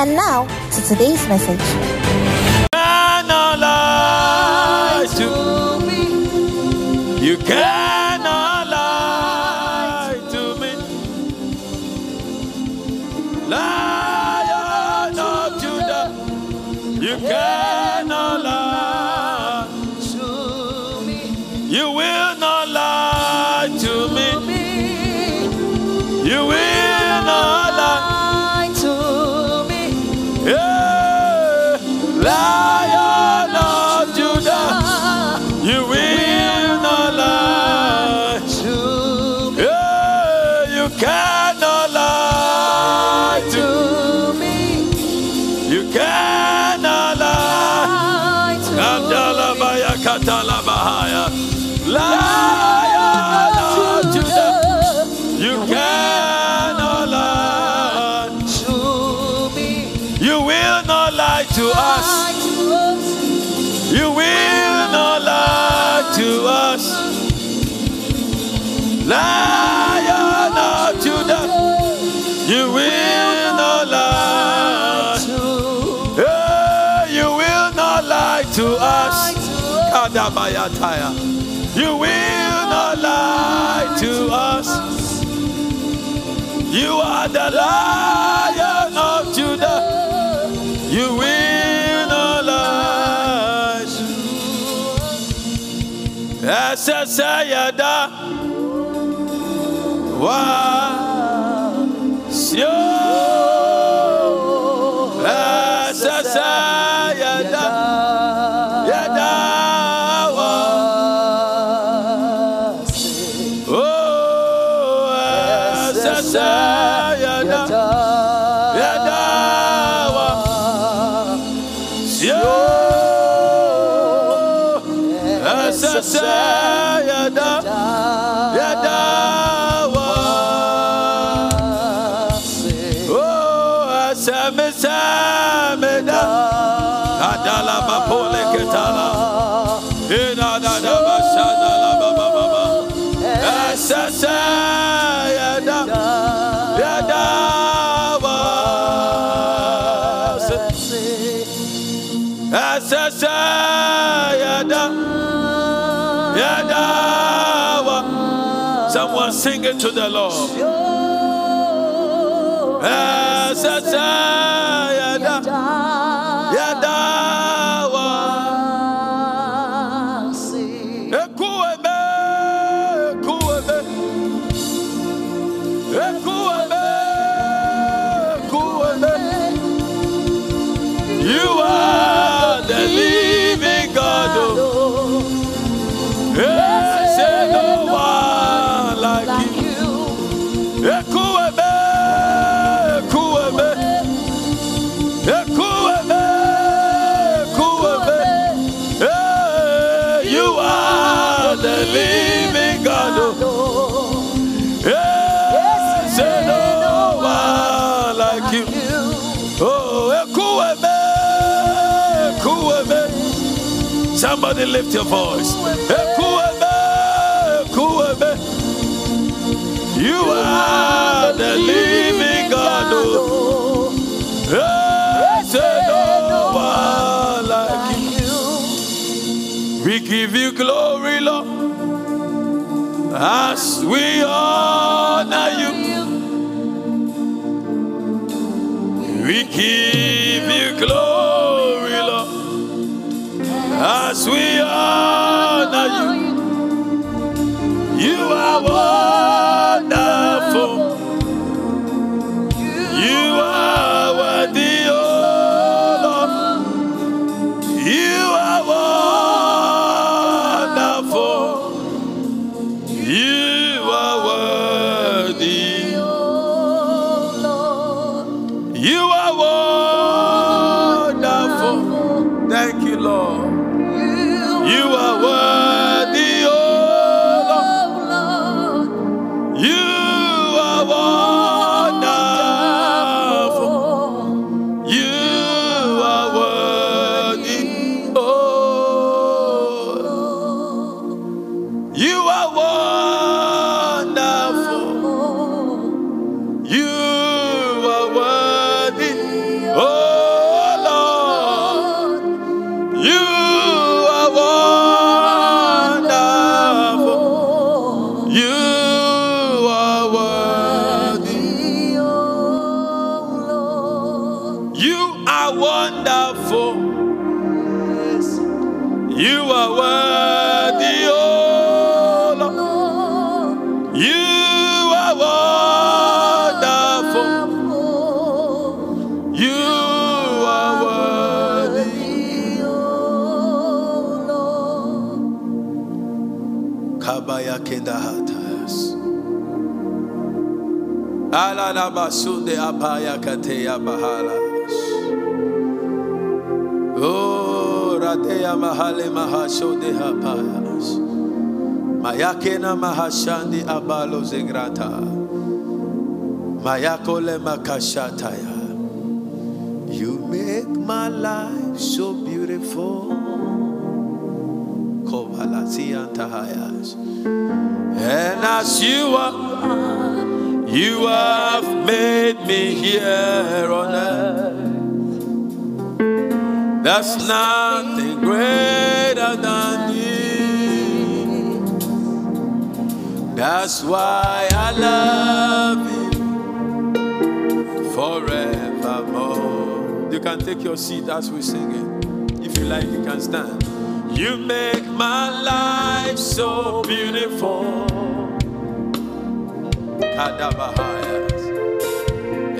And now to today's message. lie to me. You вас. Все. Da da ba shada la ba ba ba ba. Asasa yada. Yada wa. Asasa yada. Yada wa. Someone sing it to the Lord. Somebody lift your voice. You are the living God. Oh. No like you. We give you glory, Lord, as we honor you. We give you glory, we honor you. You are wonderful. Apaya kateya bahalas. Oh, mahale. Mayakena mahashandi abalo zegrata. Mayakole makashataya. You make my life so beautiful. And as you are, you have made me here on earth. There's nothing greater than you. That's why I love you forevermore. You can take your seat as we sing it. If you like, you can stand. You make my life so beautiful.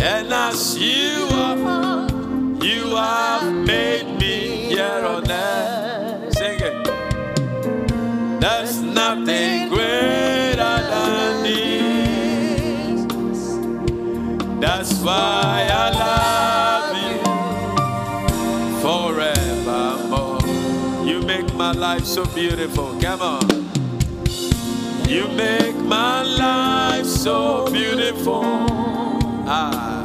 And as you are, you have made me here on earth. Sing it. There's nothing greater than this. That's why I love you forevermore. You make my life so beautiful. Come on. You make my life so beautiful. Ah,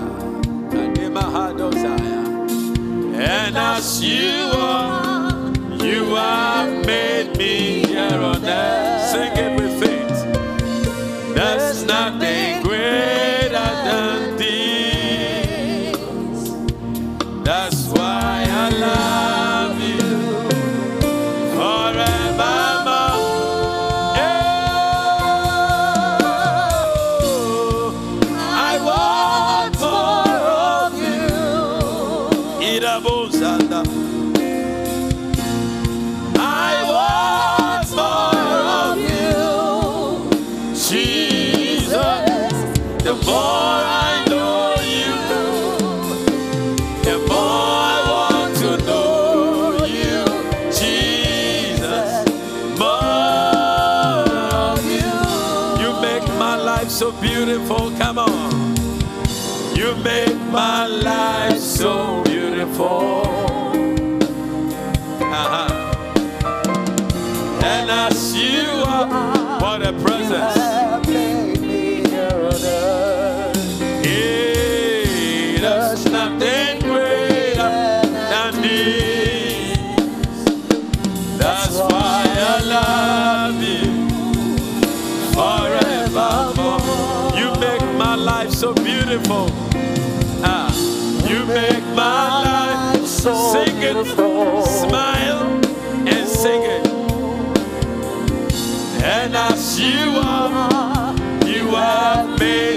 and as you are, you have made me here on earth. Sing it with faith. There's nothing life so beautiful. Come on. You make my life so beautiful. Uh-huh. And as you are, what a presence. Beautiful. Ah, you make my life so sing it, smile and sing it. And as you are, you have made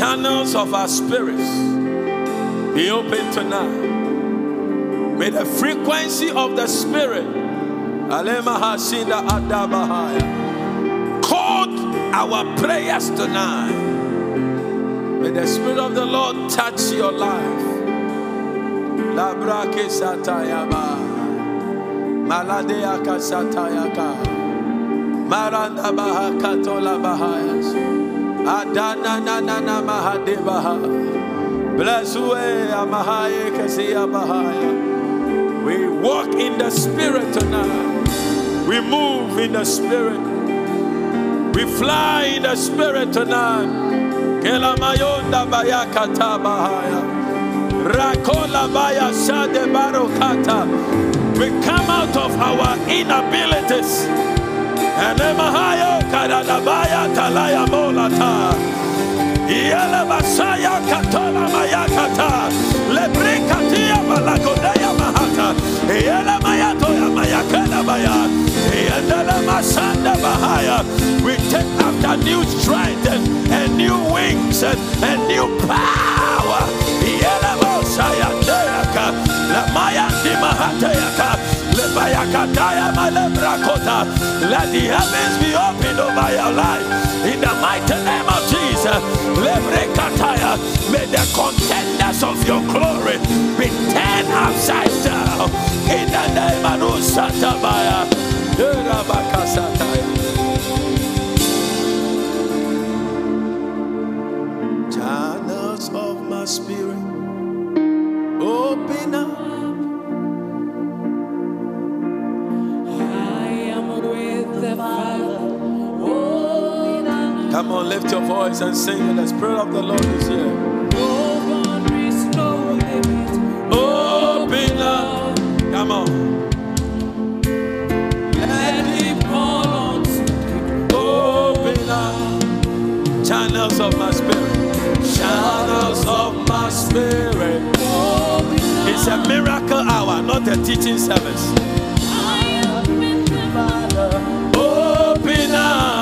channels of our spirits be open tonight. May the frequency of the spirit code our prayers tonight. May the spirit of the Lord touch your life. Labrake satayaba. Maladea kasatayaka. Maranda baha katola. Adana na na na mahade baha. Blessue amahaye kasia bahaya. We walk in the spirit tonight. We move in the spirit. We fly in the spirit tonight. Kelamayonda bayakata bahaya. Rakola baya shade barokata. We come out of our inabilities. Elemahayo kadadabaya talaya molata. Yele basaya katola mayakata. Lebrikatia balakodaya mahata. Yele mayato ya mayakela baya. Yendele masanda bahaya. We take after new strength and, and new wings and, and new power. Yele bosaya deyaka. La maya di mahatayaka. Lebayakataya malebrakota. Let the heavens be opened over your life. In the mighty name of Jesus. Lebrekataya. May the contenders of your glory be turned upside down. In the name of Nusatabaya. Channels of my spirit. Come on, lift your voice and sing it. The Spirit of the Lord is here. Open up. Come on. Let me fall on Open up. Channels of my spirit. Channels of my spirit. It's a miracle hour, not a teaching service. Open up.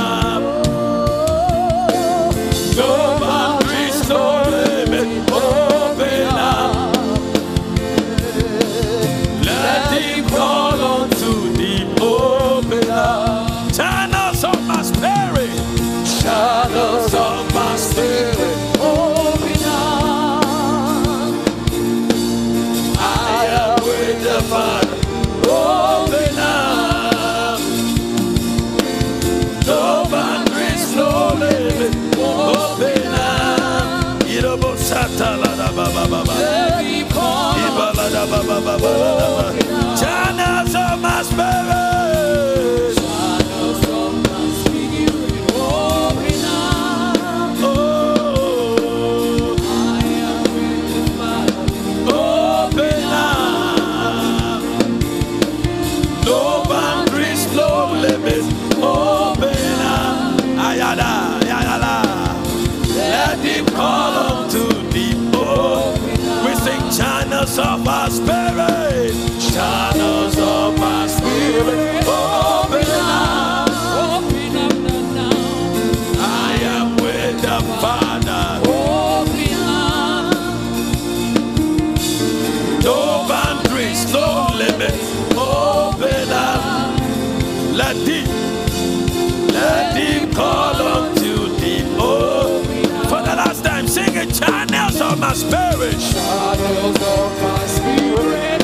Channels of my spirit.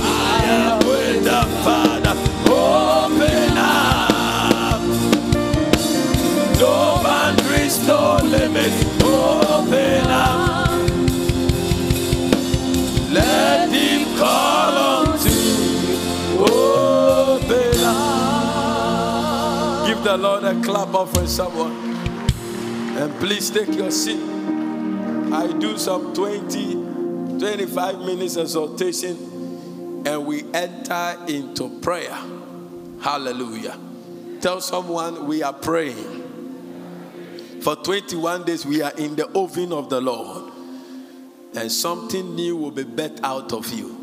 I am with the Father. Open up. No boundaries, no. Open up. Let him call. Open up. Give the Lord a clap someone. And please take your seat. I do some 20, 25 minutes exhortation and we enter into prayer. Hallelujah. Tell someone we are praying. For 21 days, we are in the oven of the Lord, and something new will be bet out of you.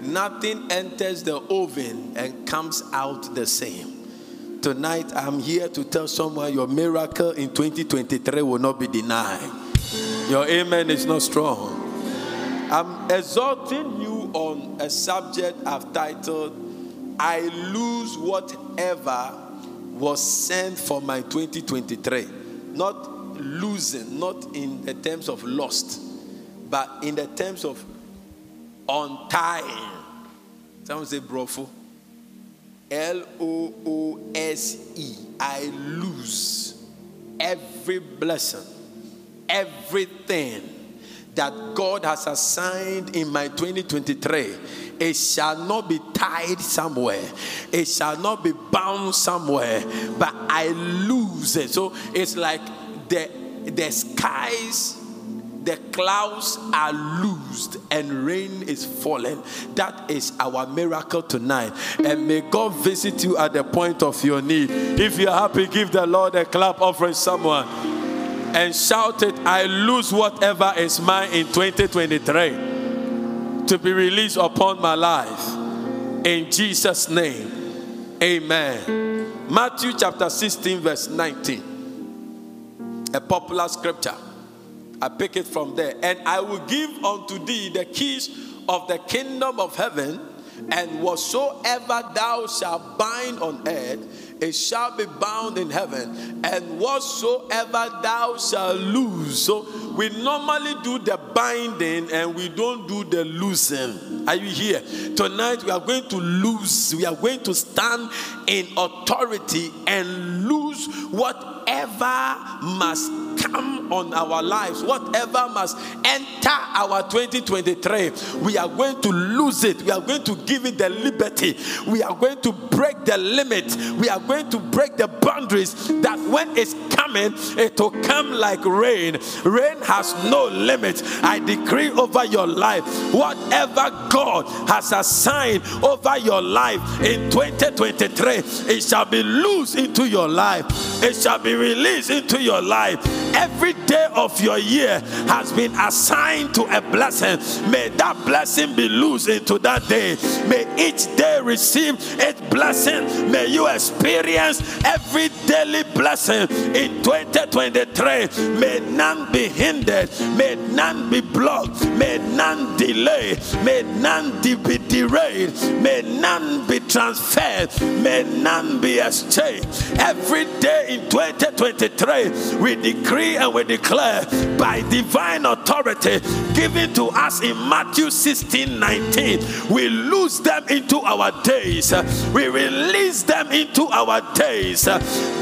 Nothing enters the oven and comes out the same. Tonight, I'm here to tell someone your miracle in 2023 will not be denied. Your amen is not strong. I'm exhorting you on a subject I've titled, I lose whatever was sent for my 2023. Not losing, not in the terms of lost, but in the terms of untying. Someone say, brofo. L O O S E. I lose every blessing, everything that God has assigned in my 2023. It shall not be tied somewhere, it shall not be bound somewhere, but I lose it. So it's like the, the skies the clouds are loosed and rain is falling. That is our miracle tonight. And may God visit you at the point of your need. If you're happy, give the Lord a clap offering someone and shout it I lose whatever is mine in 2023 to be released upon my life. In Jesus' name, amen. Matthew chapter 16, verse 19, a popular scripture. I pick it from there. And I will give unto thee the keys of the kingdom of heaven, and whatsoever thou shalt bind on earth, it shall be bound in heaven, and whatsoever thou shalt loose. So we normally do the binding and we don't do the loosing. Are you here? Tonight we are going to loose, we are going to stand in authority and lose whatever must come on our lives, whatever must enter our 2023, we are going to lose it. We are going to give it the liberty. We are going to break the limit. We are going to break the boundaries that when it's coming, it will come like rain. Rain has no limit. I decree over your life whatever God has assigned over your life in 2023, it shall be loose into your life, it shall be released into your life. Every day of your year has been assigned to a blessing. May that blessing be loose into that day. May each day receive its blessing. May you experience every daily blessing in 2023. May none be hindered. May none be blocked. May none delay. May none be derailed. May none be transferred. May none be exchanged. Every day in 2023, we decree and we declare by divine authority given to us in Matthew 16 19, we lose them into our days. We release them into our days.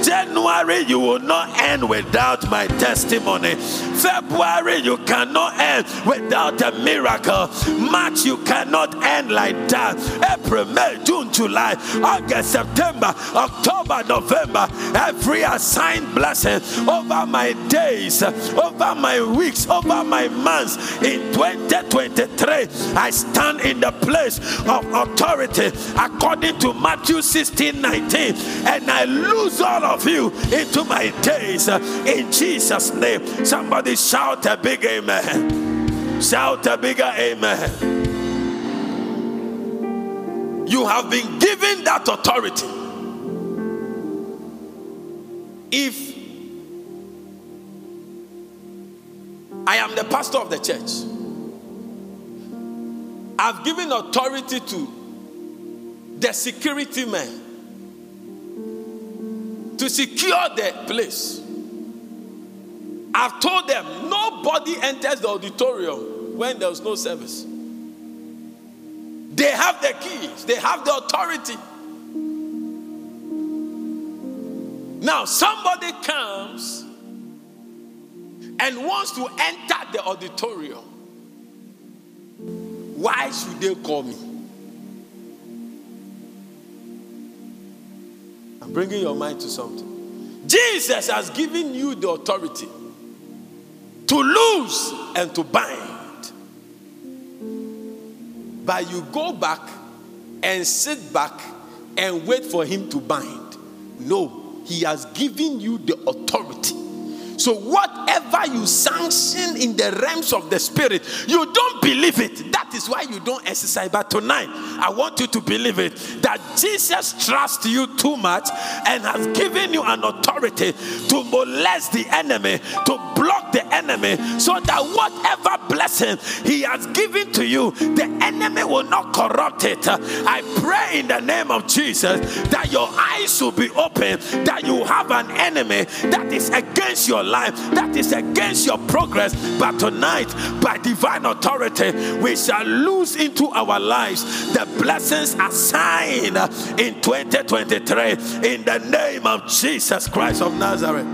January, you will not end without my testimony. February, you cannot end without a miracle. March, you cannot end like that. April, May, June, July, August, September, October, November, every assigned blessing over my days, over my weeks, over my months in 2023, I stand in the place of authority according to Matthew 16 19, and I lose all of you into my days in Jesus' name. Somebody shout a big amen. Shout a bigger amen. You have been given that authority. If I am the pastor of the church, I've given authority to the security men to secure the place. I've told them nobody enters the auditorium when there's no service. They have the keys, they have the authority. Now, somebody comes and wants to enter the auditorium. Why should they call me? Bringing your mind to something. Jesus has given you the authority to loose and to bind. But you go back and sit back and wait for him to bind. No, he has given you the authority. So, whatever you sanction in the realms of the spirit, you don't believe it. That is why you don't exercise. But tonight, I want you to believe it that Jesus trusts you too much and has given you an authority to molest the enemy, to block the enemy, so that whatever blessing he has given to you, the enemy will not corrupt it. I pray in the name of Jesus that your eyes will be open, that you have an enemy that is against your life, that is against your progress. But tonight, by divine authority, we shall lose into our lives the blessings assigned in 2023 in the name of Jesus Christ of Nazareth.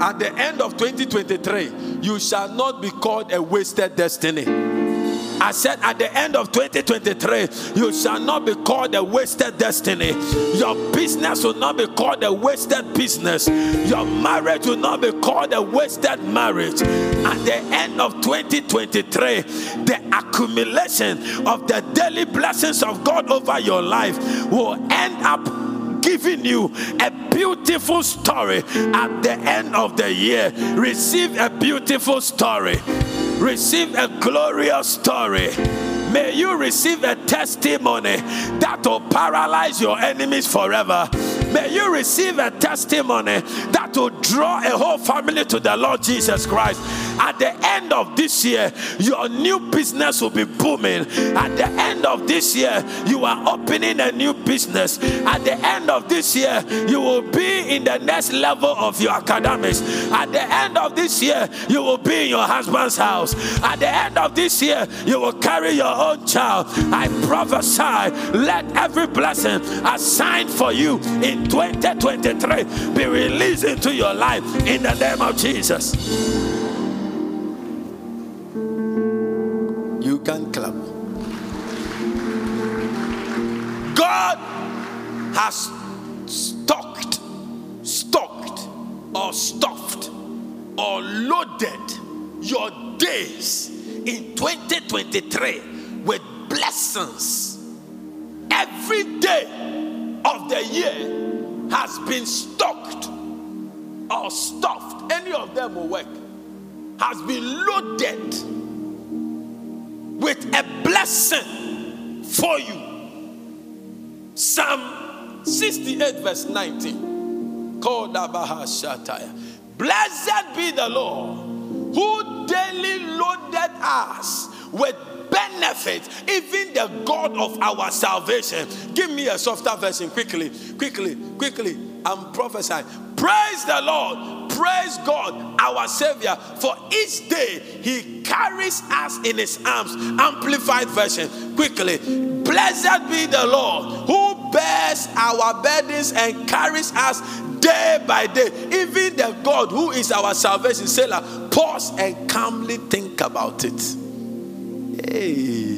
At the end of 2023, you shall not be called a wasted destiny. I said at the end of 2023, you shall not be called a wasted destiny. Your business will not be called a wasted business. Your marriage will not be called a wasted marriage. At the end of 2023, the accumulation of the daily blessings of God over your life will end up giving you a beautiful story at the end of the year. Receive a beautiful story receive a glorious story. May you receive a testimony that will paralyze your enemies forever. May you receive a testimony that will draw a whole family to the Lord Jesus Christ. At the end of this year, your new business will be booming. At the end of this year, you are opening a new business. At the end of this year, you will be in the next level of your academics. At the end of this year, you will be in your husband's house. At the end of this year, you will carry your own child. I prophesy, let every blessing assigned for you in 2023 be released into your life in the name of Jesus. You can clap. God has stocked, stocked or stuffed or loaded your days in 2023 with blessings. Every day of the year has been stocked or stuffed. Any of them will work. Has been loaded with a blessing for you. Psalm 68, verse 19. Called Abaha Shataya. Blessed be the Lord who daily loaded us with benefit, even the God of our salvation. Give me a softer version quickly, quickly, quickly. I'm prophesying. Praise the Lord. Praise God, our Savior, for each day He carries us in His arms. Amplified version, quickly. Blessed be the Lord who bears our burdens and carries us day by day. Even the God who is our salvation, Selah, pause and calmly think about it. Hey,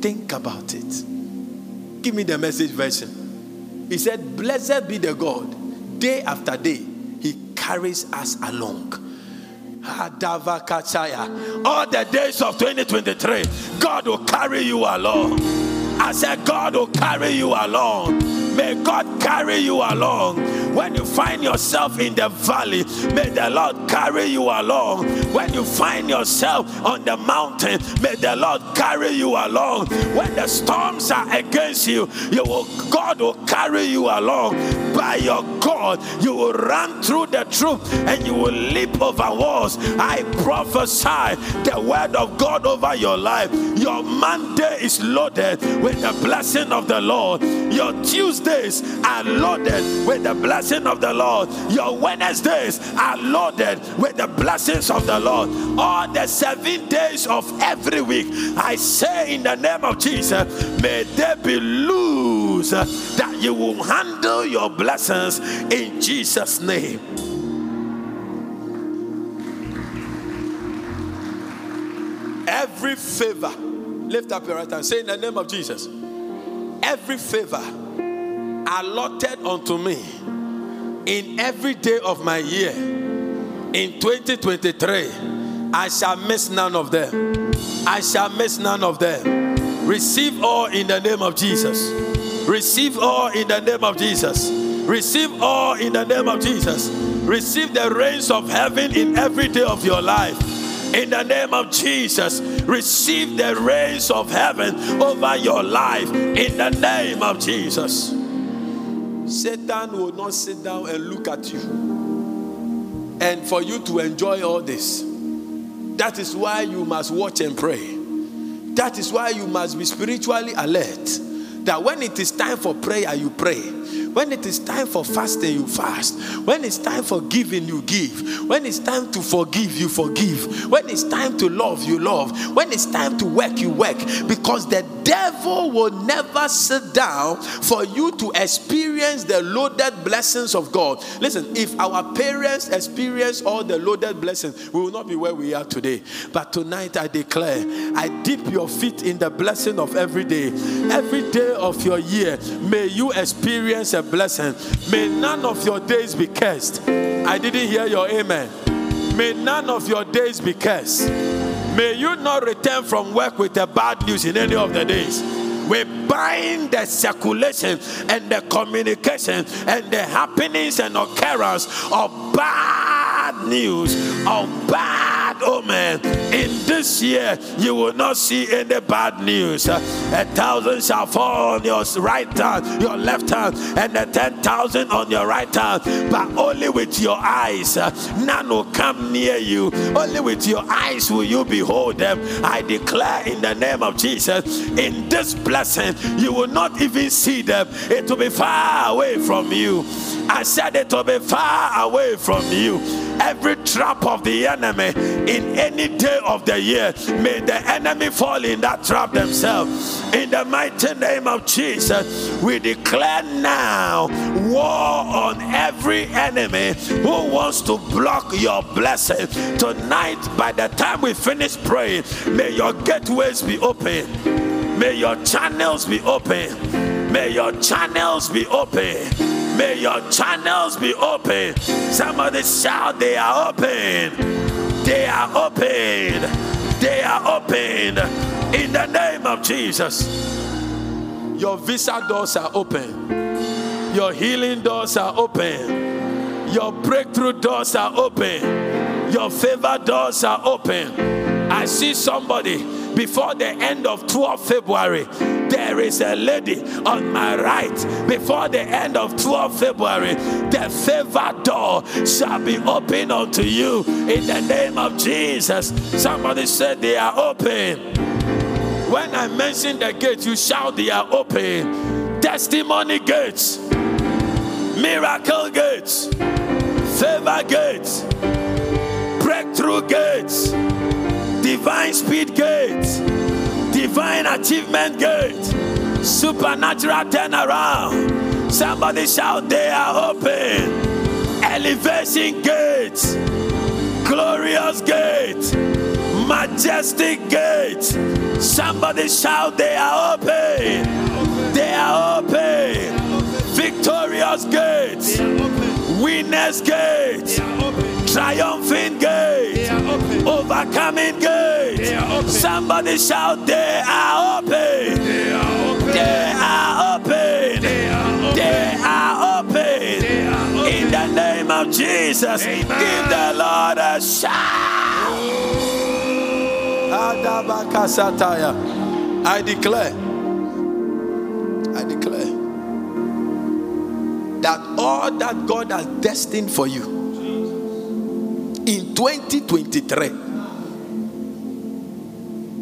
think about it. Give me the message version. He said, Blessed be the God, day after day, He carries us along. All the days of 2023, God will carry you along. I said, God will carry you along. May God carry you along. When you find yourself in the valley, may the Lord carry you along. When you find yourself on the mountain, may the Lord carry you along. When the storms are against you, you will, God will carry you along. By your God, you will run through the troop and you will leap over walls. I prophesy the word of God over your life. Your Monday is loaded with the blessing of the Lord. Your Tuesday Tuesdays are loaded with the blessing of the Lord. Your Wednesdays are loaded with the blessings of the Lord. All the seven days of every week, I say in the name of Jesus, may they be loose that you will handle your blessings in Jesus' name. Every favor, lift up your right hand, say in the name of Jesus. Every favor allotted unto me in every day of my year in 2023, I shall miss none of them. I shall miss none of them. Receive all in the name of Jesus. Receive all in the name of Jesus. Receive all in the name of Jesus. Receive the rains of heaven in every day of your life. In the name of Jesus, receive the rains of heaven over your life. In the name of Jesus. Satan will not sit down and look at you. And for you to enjoy all this, that is why you must watch and pray. That is why you must be spiritually alert. That when it is time for prayer, you pray. When it is time for fasting, you fast. When it's time for giving, you give. When it's time to forgive, you forgive. When it's time to love, you love. When it's time to work, you work. Because the devil will never sit down for you to experience the loaded blessings of God. Listen, if our parents experience all the loaded blessings, we will not be where we are today. But tonight I declare, I dip your feet in the blessing of every day. Every day of your year, may you experience a blessing. May none of your days be cursed. I didn't hear your amen. May none of your days be cursed. May you not return from work with a bad news in any of the days. We bind the circulation and the communication and the happenings and occurrence of bad news, of bad bad omen. In this year, you will not see any bad news. A thousand shall fall on your right hand, your left hand, and a ten thousand on your right hand, but only with your eyes. Uh, none will come near you. Only with your eyes will you behold them. I declare in the name of Jesus, in this blessing, you will not even see them. It will be far away from you. I said it will be far away from you. Every trap of the enemy in any day of the year, may the enemy fall in that trap themselves. In the mighty name of Jesus, we declare now war on every enemy who wants to block your blessing. Tonight, by the time we finish praying, may your gateways be open, may your channels be open, may your channels be open May your channels be open. Somebody shout, They are open. They are open. They are open. In the name of Jesus. Your visa doors are open. Your healing doors are open. Your breakthrough doors are open. Your favor doors are open. I see somebody before the end of 12 February. There is a lady on my right. Before the end of 12 February, the favor door shall be open unto you in the name of Jesus. Somebody said they are open. When I mention the gates, you shout they are open. Testimony gates, miracle gates, favor gates, breakthrough gates, divine speed gates, divine achievement gates, supernatural turnaround. Somebody shout, they are open. Elevation gates, glorious gates, majestic gates. Somebody shout, they are open. They are open. Victorious gates, winners gates, triumphing gates, overcoming gates. Somebody shout, they are open. They are open. They are open. In the name of Jesus, give the Lord a shout. Adabakasataya. I declare, I declare that all that God has destined for you in 2023,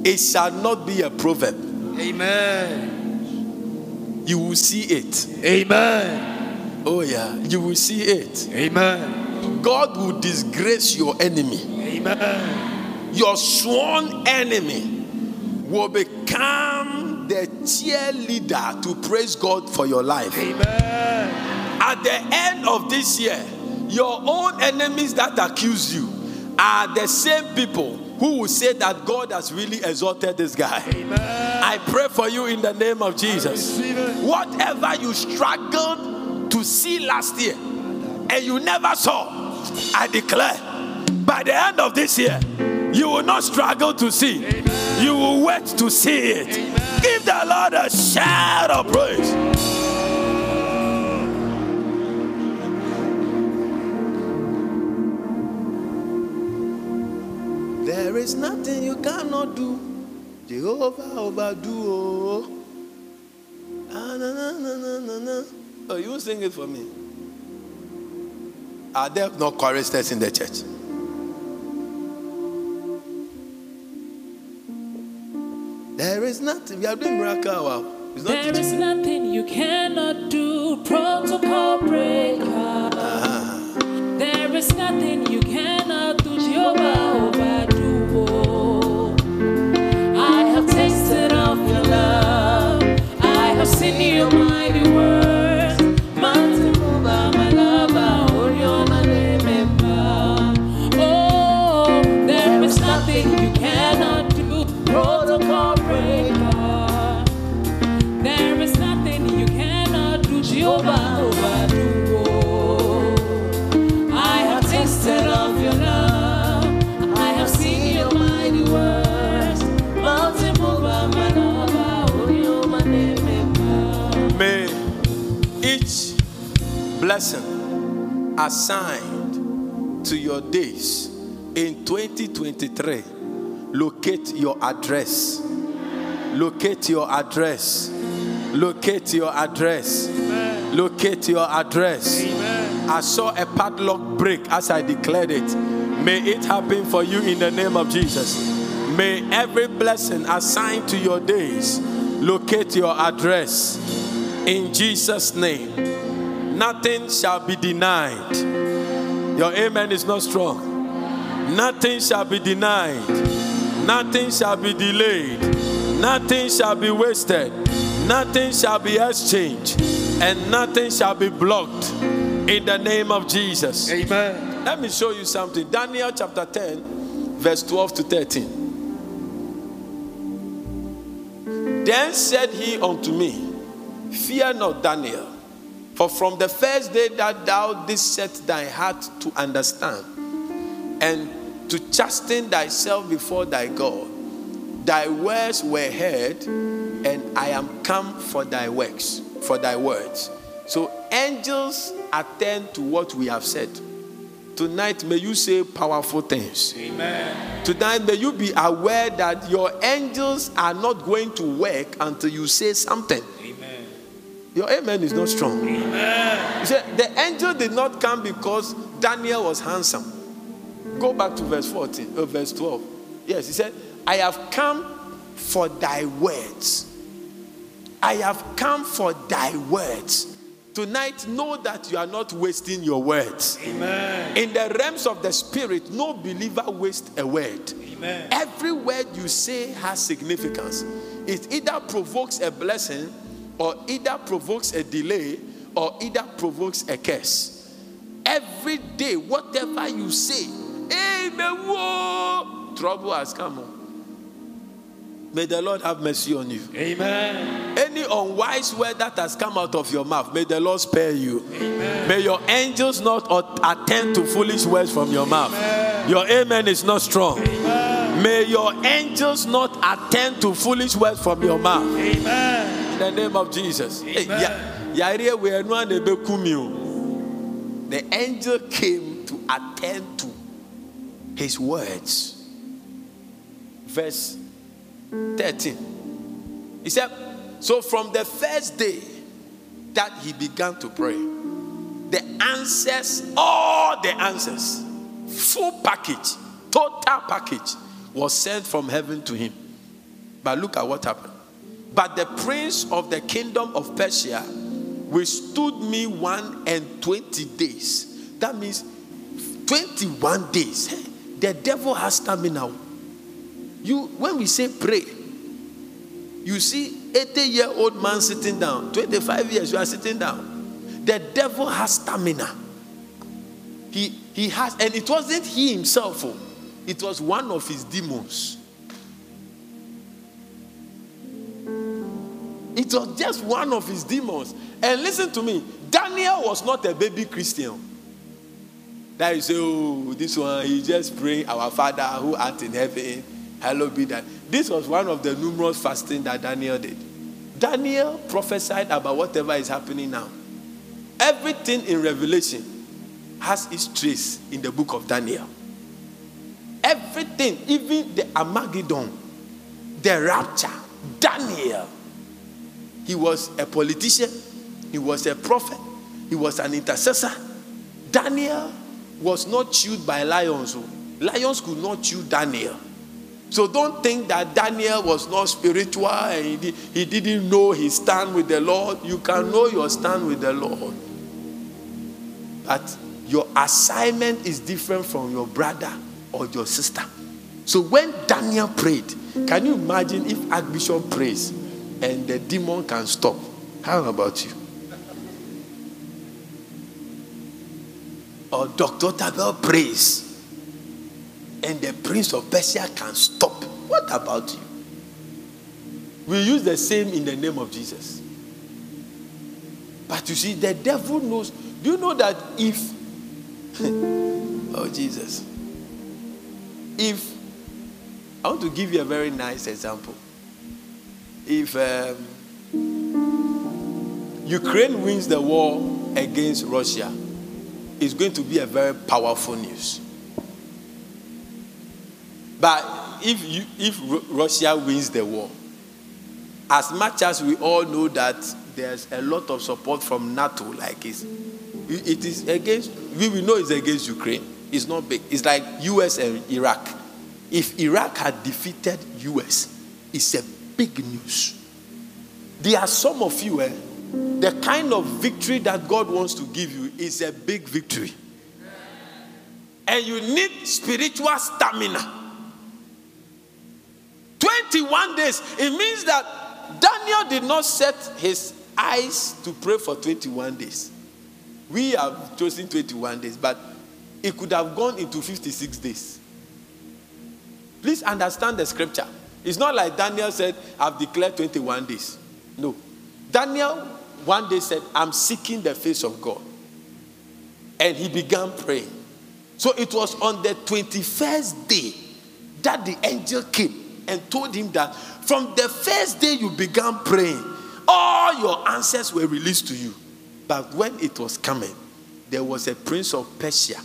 it shall not be a proverb. Amen. You will see it. Amen. Oh, yeah, you will see it. Amen. God will disgrace your enemy. Amen. Your sworn enemy will become the cheerleader to praise God for your life. Amen. At the end of this year, your own enemies that accuse you are the same people who will say that God has really exalted this guy. Amen. I pray for you in the name of Jesus. Whatever you struggled to see last year and you never saw, I declare by the end of this year, you will not struggle to see. You will wait to see it. Give the Lord a shout of praise. There is nothing you cannot do. Jehovah overdo. Oh, Ah, na, na, na, na, na, na. oh you sing it for me. Are there no choristers in the church? There is nothing. We are doing miracle. Wow. It's not There is nothing you cannot do, protocol breaker. There is nothing you cannot do, Jehovah overdo. Seen your mighty works. Blessing assigned to your days in 2023 locate your address. Locate your address. Locate your address. Locate your address. I saw a padlock break as I declared it. May it happen for you in the name of Jesus. May every blessing assigned to your days locate your address in Jesus' name. Nothing shall be denied. Your amen is not strong. Nothing shall be denied. Nothing shall be delayed. Nothing shall be wasted. Nothing shall be exchanged. And nothing shall be blocked in the name of Jesus. Amen. Let me show you something. Daniel chapter 10, verse 12 to 13. Then said he unto me, Fear not, Daniel. For from the first day that thou didst set thy heart to understand and to chasten thyself before thy God, thy words were heard, and I am come for thy works, for thy words. So angels attend to what we have said. Tonight, may you say powerful things. Amen. Tonight, may you be aware that your angels are not going to work until you say something. Your amen is not strong. Amen. You said the angel did not come because Daniel was handsome. Go back to verse 14, uh, verse 12. Yes, he said, I have come for thy words. I have come for thy words. Tonight, know that you are not wasting your words. Amen. In the realms of the spirit, no believer wastes a word. Amen. Every word you say has significance. It either provokes a blessing, or either provokes a delay, or either provokes a curse. Every day, whatever you say, whoa, trouble has come. May the Lord have mercy on you. Amen. Any unwise word that has come out of your mouth, may the Lord spare you. Amen. May your angels not attend to foolish words from your mouth. Your amen is not strong. May your angels not attend to foolish words from your mouth. Amen. In the name of Jesus. Hey, Amen. ya- we are no one dey bekum you. The angel came to attend to his words. Verse 13. He said, So from the first day that he began to pray, the answers, all the answers, full package, total package, was sent from heaven to him. But look at what happened. But the prince of the kingdom of Persia withstood me one and twenty days. That means 21 days. The devil has stamina. You when we say pray, you see 80 year old man sitting down, 25 years, you are sitting down. The devil has stamina. He he has, and it wasn't he himself, oh, it was one of his demons. It was just one of his demons. And listen to me, Daniel was not a baby Christian. That you say, oh, this one, he just pray, our Father who art in heaven, hallowed be that. This was one of the numerous fasting that Daniel did. Daniel prophesied about whatever is happening now. Everything in Revelation has its trace in the book of Daniel. Everything, even the Armageddon, the rapture, Daniel. He was a politician, he was a prophet, he was an intercessor. Daniel was not chewed by lions. oh. Lions could not chew Daniel. So don't think that Daniel was not spiritual and he, didn't know his stand with the Lord. You can know your stand with the Lord. But your assignment is different from your brother or your sister. So when Daniel prayed, can you imagine if Archbishop prays and the demon can stop? How about you? Or Dr. Tabel prays and the prince of Persia can stop. What about you? We use the same in the name of Jesus. But you see, the devil knows. Do you know that if, oh Jesus, if, I want to give you a very nice example. If um, Ukraine wins the war against Russia, it's going to be a very powerful news. But if you, if Russia wins the war, as much as we all know that there's a lot of support from NATO, like it's, it is against, we will know it's against Ukraine. It's not big. It's like US and Iraq. If Iraq had defeated US, it's a big news. There are some of you, eh, the kind of victory that God wants to give you is a big victory. And you need spiritual stamina. 21 days. It means that Daniel did not set his eyes to pray for 21 days. We have chosen 21 days, but it could have gone into 56 days. Please understand the scripture. It's not like Daniel said, I've declared 21 days. No. Daniel one day said, I'm seeking the face of God. And he began praying. So it was on the 21st day that the angel came and told him that from the first day you began praying, all your answers were released to you. But when it was coming, there was a prince of Persia,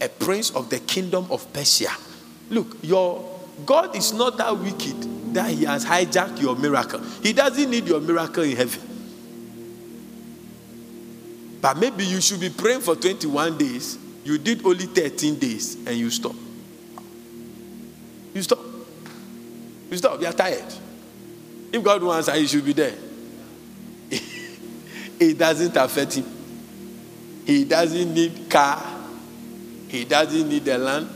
a prince of the kingdom of Persia. Look, your God is not that wicked that he has hijacked your miracle. He doesn't need your miracle in heaven. But maybe you should be praying for 21 days. You did only 13 days and you stop. You stop. You stop. You are tired. If God wants, He should be there. it doesn't affect him. He doesn't need car. He doesn't need the land.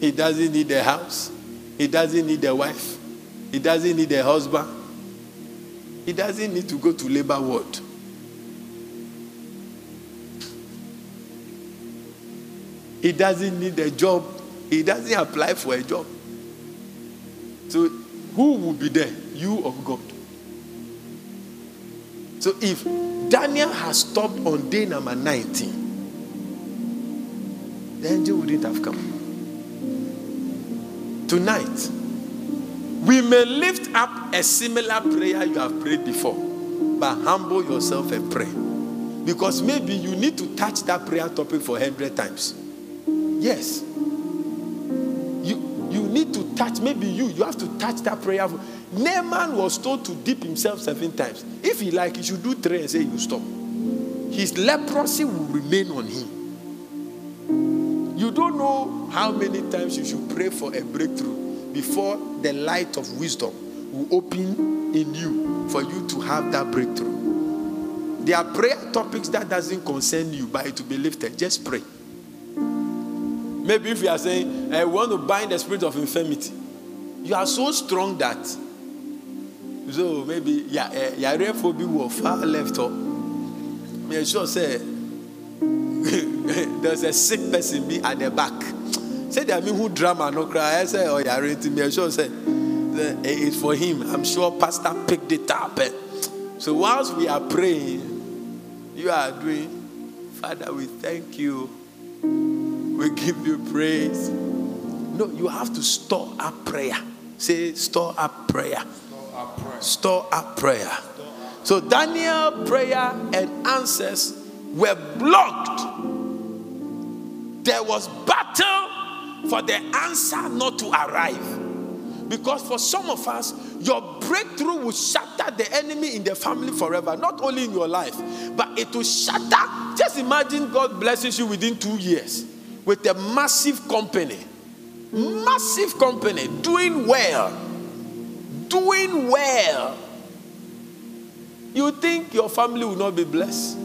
He doesn't need the house. He doesn't need a wife. He doesn't need a husband. He doesn't need to go to labor ward. He doesn't need a job. He doesn't apply for a job. So, who will be there? You or God? So, if Daniel has stopped on day number 19, the angel wouldn't have come. Tonight, we may lift up a similar prayer you have prayed before, but humble yourself and pray. Because maybe you need to touch that prayer topic for 100 times. Yes. You, need to touch, maybe you, you have to touch that prayer. Naaman was told to dip himself seven times. If he like, he should do three and say you stop. His leprosy will remain on him. You don't know how many times you should pray for a breakthrough before the light of wisdom will open in you for you to have that breakthrough. There are prayer topics that doesn't concern you, but it will be lifted. Just pray. Maybe if you are saying, eh, I want to bind the spirit of infirmity, you are so strong that so maybe yeah, yeah, will be far left or me sure say there's a sick person be at the back. Say there mean who drama no cry. I say oh yeah, me I sure say eh, it's for him. I'm sure Pastor picked it up. So whilst we are praying, you are doing, Father, we thank you. We give you praise. No, you have to store up prayer. Say, store up prayer. Store up prayer. Prayer. So Daniel prayer and answers were blocked. There was battle for the answer not to arrive. Because for some of us, your breakthrough will shatter the enemy in the family forever, not only in your life, but it will shatter. Just imagine God blesses you within two years with a massive company. Massive company, doing well. Doing well. You think your family will not be blessed?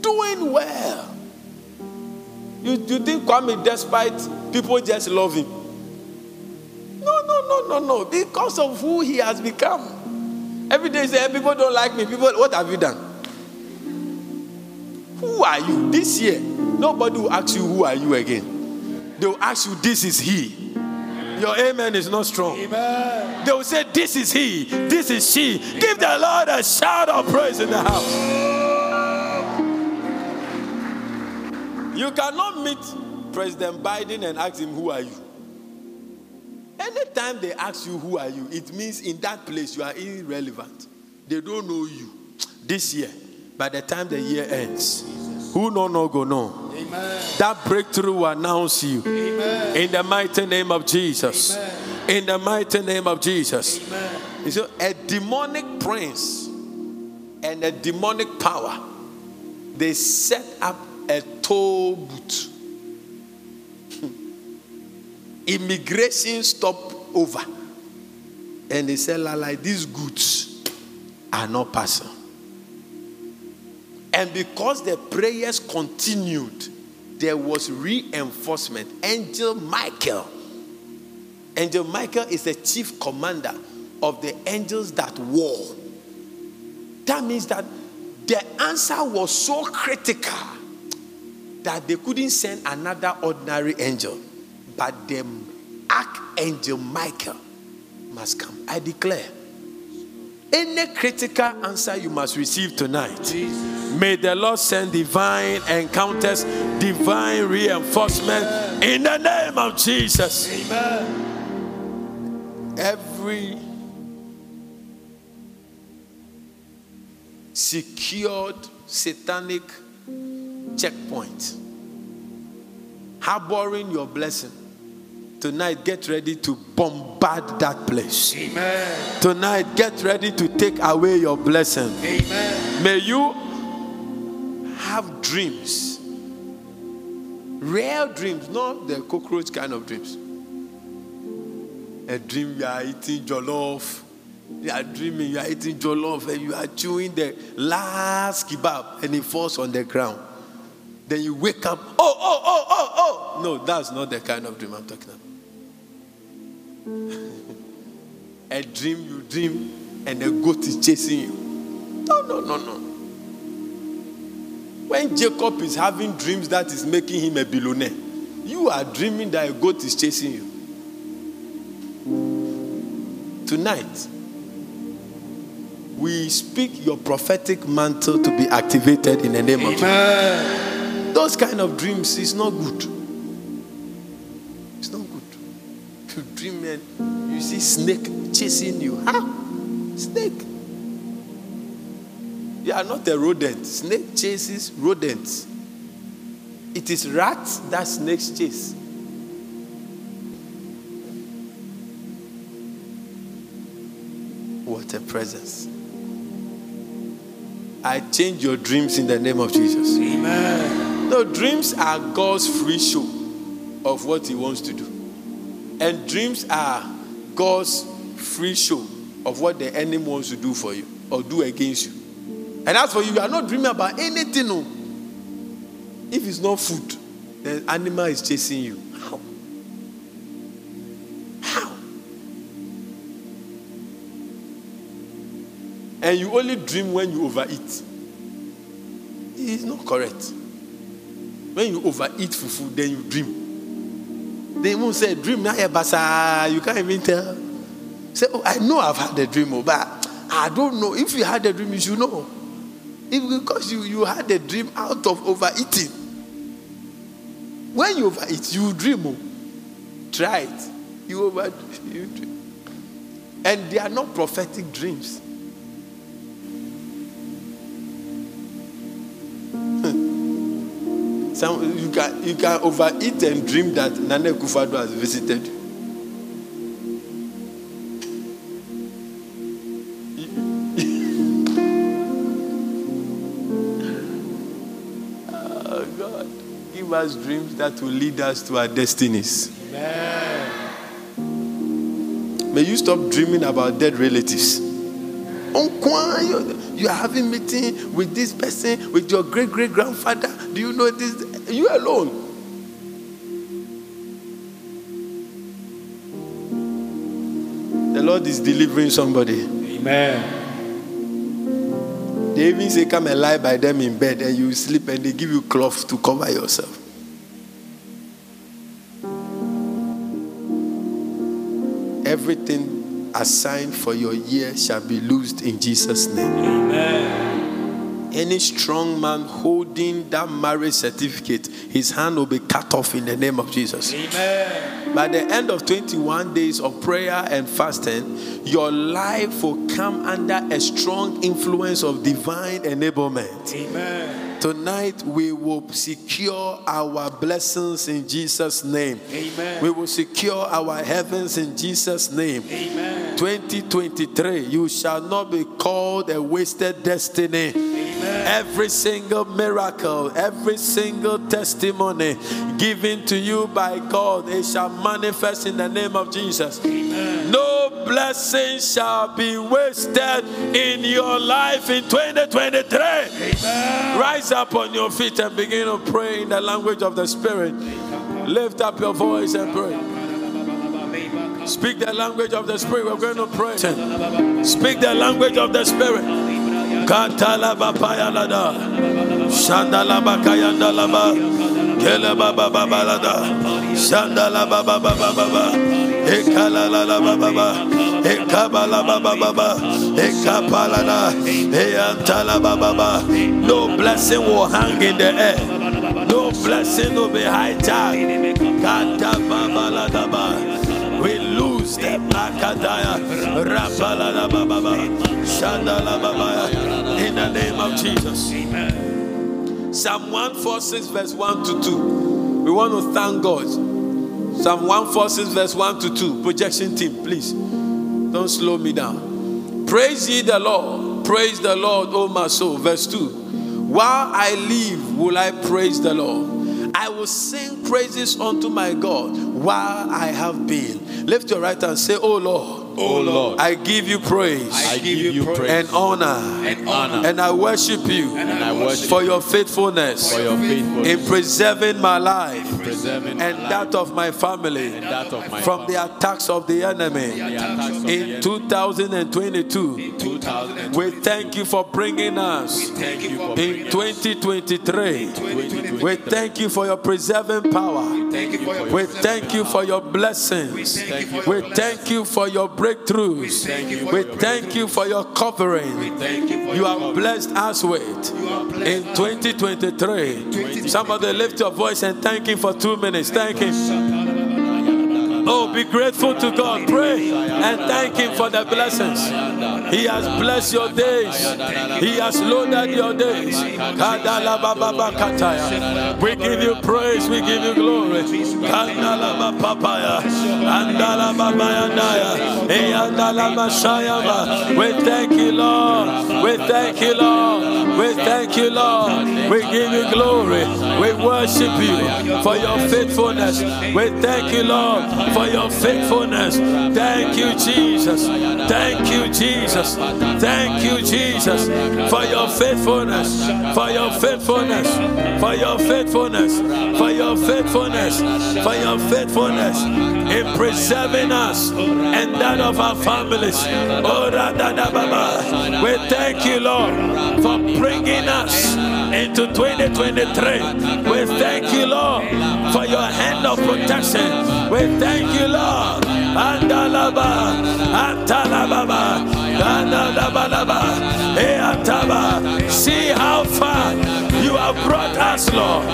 Doing well. You, you think Kwame, despite people just love him? No, no, no, no, no. Because of who he has become. Every day, he say, people don't like me. People, what have you done? Who are you? This year, nobody will ask you, Who are you again? They will ask you, This is he. Your amen is not strong. Amen. They will say, This is he. This is she. Give the Lord a shout of praise in the house. You cannot meet President Biden and ask him, Who are you? Anytime they ask you, Who are you? it means in that place you are irrelevant. They don't know you. This year, by the time the year ends, who no no go no. Amen. That breakthrough will announce you. Amen. In the mighty name of Jesus. Amen. In the mighty name of Jesus. Amen. So a demonic prince and a demonic power, they set up a toll booth. Hmm. Immigration stop over. And they said, like these goods are not passing. And because the prayers continued, there was reinforcement. Angel Michael. Angel Michael is the chief commander of the angels that war. That means that the answer was so critical that they couldn't send another ordinary angel, but the archangel Michael must come. I declare any critical answer you must receive tonight. May the Lord send divine encounters, divine reinforcement in the name of Jesus. Amen. Every secured satanic checkpoint harboring your blessing tonight get ready to bombard that place. Amen. tonight get ready to take away your blessing. Amen. may you have dreams. Real dreams not the cockroach kind of dreams. A dream you are eating jollof. You are dreaming you are eating jollof and you are chewing the last kebab and it falls on the ground. Then you wake up oh oh oh oh oh. No that's not the kind of dream i'm talking about a dream you dream and a goat is chasing you no no no no when jacob is having dreams that is making him a billionaire you are dreaming that a goat is chasing you tonight we speak your prophetic mantle to be activated in the name of jesus Amen. those kind of dreams is not good. To dream and you see snake chasing you. How? Snake. You are not a rodent. Snake chases rodents. It is rats that snakes chase. What a presence. I change your dreams in the name of Jesus. Amen. No, dreams are God's free show of what He wants to do. And dreams are God's free show of what the enemy wants to do for you or do against you. And as for you, you are not dreaming about anything. No. If it's not food, the animal is chasing you. How? How? And you only dream when you overeat. It's not correct. When you overeat fufu, then you dream. They won't say dream now, basa. You can't even tell. Say, oh, I know I've had a dream, oh, but I don't know. If you had a dream, you should know. If because you, you had a dream out of overeating. When you overeat, you dream. Oh. Try it. You over you dream. And they are not prophetic dreams. Some you can you can overeat and dream that Nana Kufado has visited you. oh God, give us dreams that will lead us to our destinies. Amen. May you stop dreaming about dead relatives. You are having meeting with this person, with your great great grandfather. Do you know this? You alone. The Lord is delivering somebody. Amen. They even say, Come and lie by them in bed, and you sleep, and they give you cloth to cover yourself. Everything assigned for your year shall be loosed in Jesus' name. Amen. Any strong man holding that marriage certificate, his hand will be cut off in the name of Jesus. Amen. By the end of 21 days of prayer and fasting, your life will come under a strong influence of divine enablement. Amen. Tonight, we will secure our blessings in Jesus' name. Amen. We will secure our heavens in Jesus' name. Amen. 2023, you shall not be called a wasted destiny. Every single miracle, every single testimony given to you by God, it shall manifest in the name of Jesus. No blessing shall be wasted in your life in 2023. Rise up on your feet and begin to pray in the language of the Spirit. Lift up your voice and pray. Speak the language of the Spirit. We're going to pray. Speak the language of the Spirit. Katala bapaya lada. Shandala bakayanda laba. Kele baba baba lada. Shandala baba baba baba. Ekala la la baba. Ekabala baba baba. Ekapala Eyantala baba. No blessing will hang in the air. No blessing will be hijacked. Kata baba la daba. We lose them. Akadaya. Rapala la baba baba. Shandala baba. The name of Jesus. Amen. Psalm 146, verse 1 to 2. We want to thank God. Psalm 146, verse 1 to 2. Projection team, please. Don't slow me down. Praise ye the Lord. Praise the Lord, O my soul. Verse 2. While I live, will I praise the Lord. I will sing praises unto my God while I have been. Lift your right hand and say, Oh Lord. Oh Lord, I give you praise I give you praise and honor and honor, and I worship you and I worship for your faithfulness for your faithfulness in preserving my life preserving and my that of my family and that of my from the attacks of the enemy. the attacks of In 2022, we thank you for bringing us Thank you for in 2023. We thank you for your preserving power. We thank you for your blessings. We thank you for your blessings. You We thank you for your breakthroughs. We thank you for your covering. Thank you for You your have blessed us with in 2023. Somebody lift your voice and thank Him for two minutes. Thank Him. Oh, be grateful to God. Pray and thank Him for the blessings. He has blessed your days. He has loaded your days. We give you praise. We give you glory. We thank you, Lord. We thank you, Lord. We thank you, Lord. We give you glory. We worship you for your faithfulness. We thank you, Lord, for your faithfulness. Thank you, Jesus. Thank you, Jesus. Thank you, Jesus, for your faithfulness, for your faithfulness, for your faithfulness, for your faithfulness, for your faithfulness in preserving us and that of our families. Oh. We thank you, Lord, for bringing us into 2023. We thank you, Lord, for your hand of protection. We thank you, Lord. Andalaba, Antalababa, Andalabalaba, Eataba. See how far you have brought us, Lord.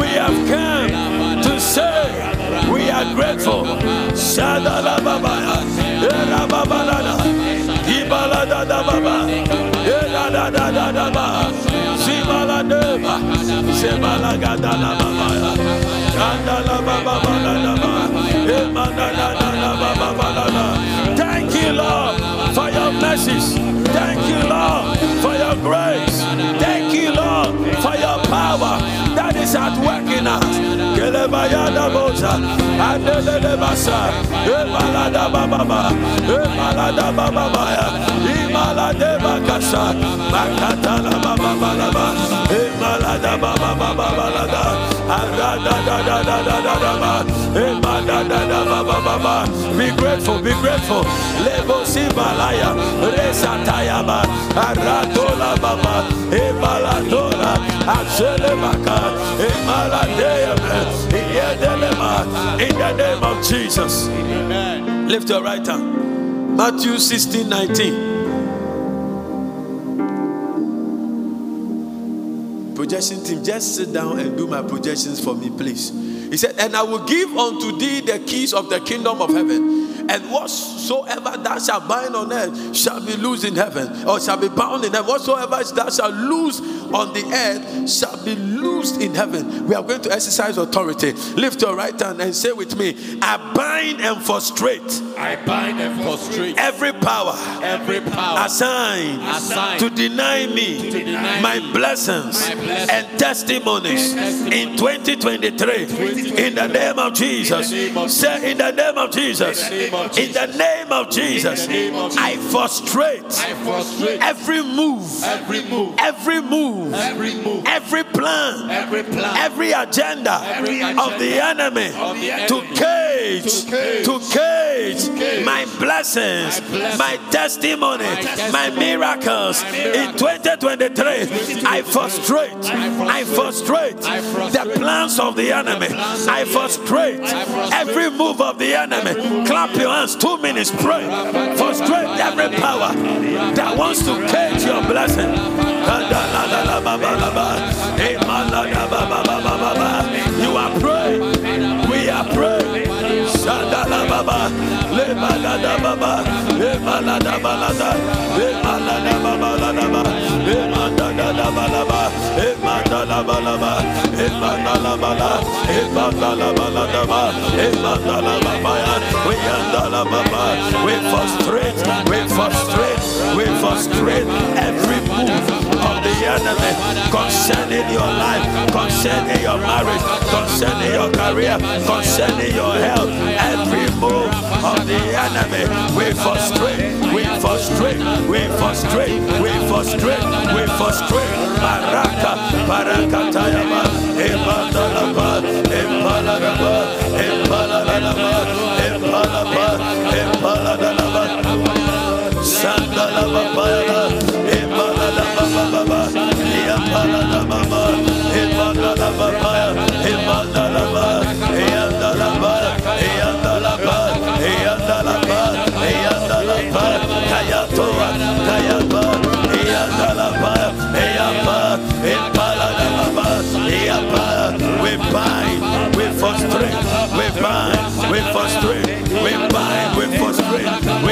We have come to say we are grateful. Shadalababa, Erababalada, Ibalada Baba, Eladadadadaba, Zibaladeba, Zebalagadalababa, Kandalababa, Thank you, Lord, for your mercies. Thank you, Lord, for your grace. Thank you, Lord, for your power that is at work in us. Kelebayada bosa, adelele basa, ebalada bababa, ebalada bababa, imalade bakasa, makatala bababalaba, emalada bababalada, arada da da da da da da ba, emada da da bababa. Eh, be grateful, be grateful. Lebo sibalaya, resatayaba, aradola baba, ebaladola, azelebaka, emaladeyame, iyedelema. In the name of Jesus. Lift your right hand. Matthew 16 19. Projection team, just sit down and do my projections for me, please. He said, And I will give unto thee the keys of the kingdom of heaven. And whatsoever thou shalt bind on earth shall be loosed in heaven, or shall be bound in heaven. Whatsoever thou shalt loose on the earth shall be loosed in heaven. We are going to exercise authority. Lift your right hand and say with me, I bind and frustrate I bind and frustrate every power every power assigned, Assigned to deny me deny my me blessings my blessings and testimonies and in 2023 in the name of Jesus. Say in the name of Jesus. In the name of in the name name of Jesus, In the name of I frustrate I frustrate every move, every move, every move, every move, every plan, every plan, every agenda Every of the enemy of the to enemy cage, to cage, to cage cage my blessings, my blessings, my testimony, my testimony, miracles. my In 2023, I frustrate, I frustrate the plans of the enemy. I frustrate every move of the enemy. Clap your hands, two minutes, pray. Frustrate every power that wants to cage your blessing. You are praying. We are praying. Shadalababa. Lebaladababa. Lebaladabalada. Lebaladabalabalaba. Lebaladabalabalaba. Lebadalabalaba. Lebalalabala. Lebalalabalabalaba. Lebalalabaya. We andalababa. We frustrate. We frustrate. We frustrate every move the enemy concerning your life, concerning your marriage, concerning your career, concerning your health. Every move of the enemy, we frustrate, we frustrate, we frustrate, we frustrate, we frustrate. Baraka, baraka tayaba, ebadalaba, ebaladaba, ebaladaba, ebalaba, ebaladaba. Sandalaba We frustrate, we bind, we frustrate, we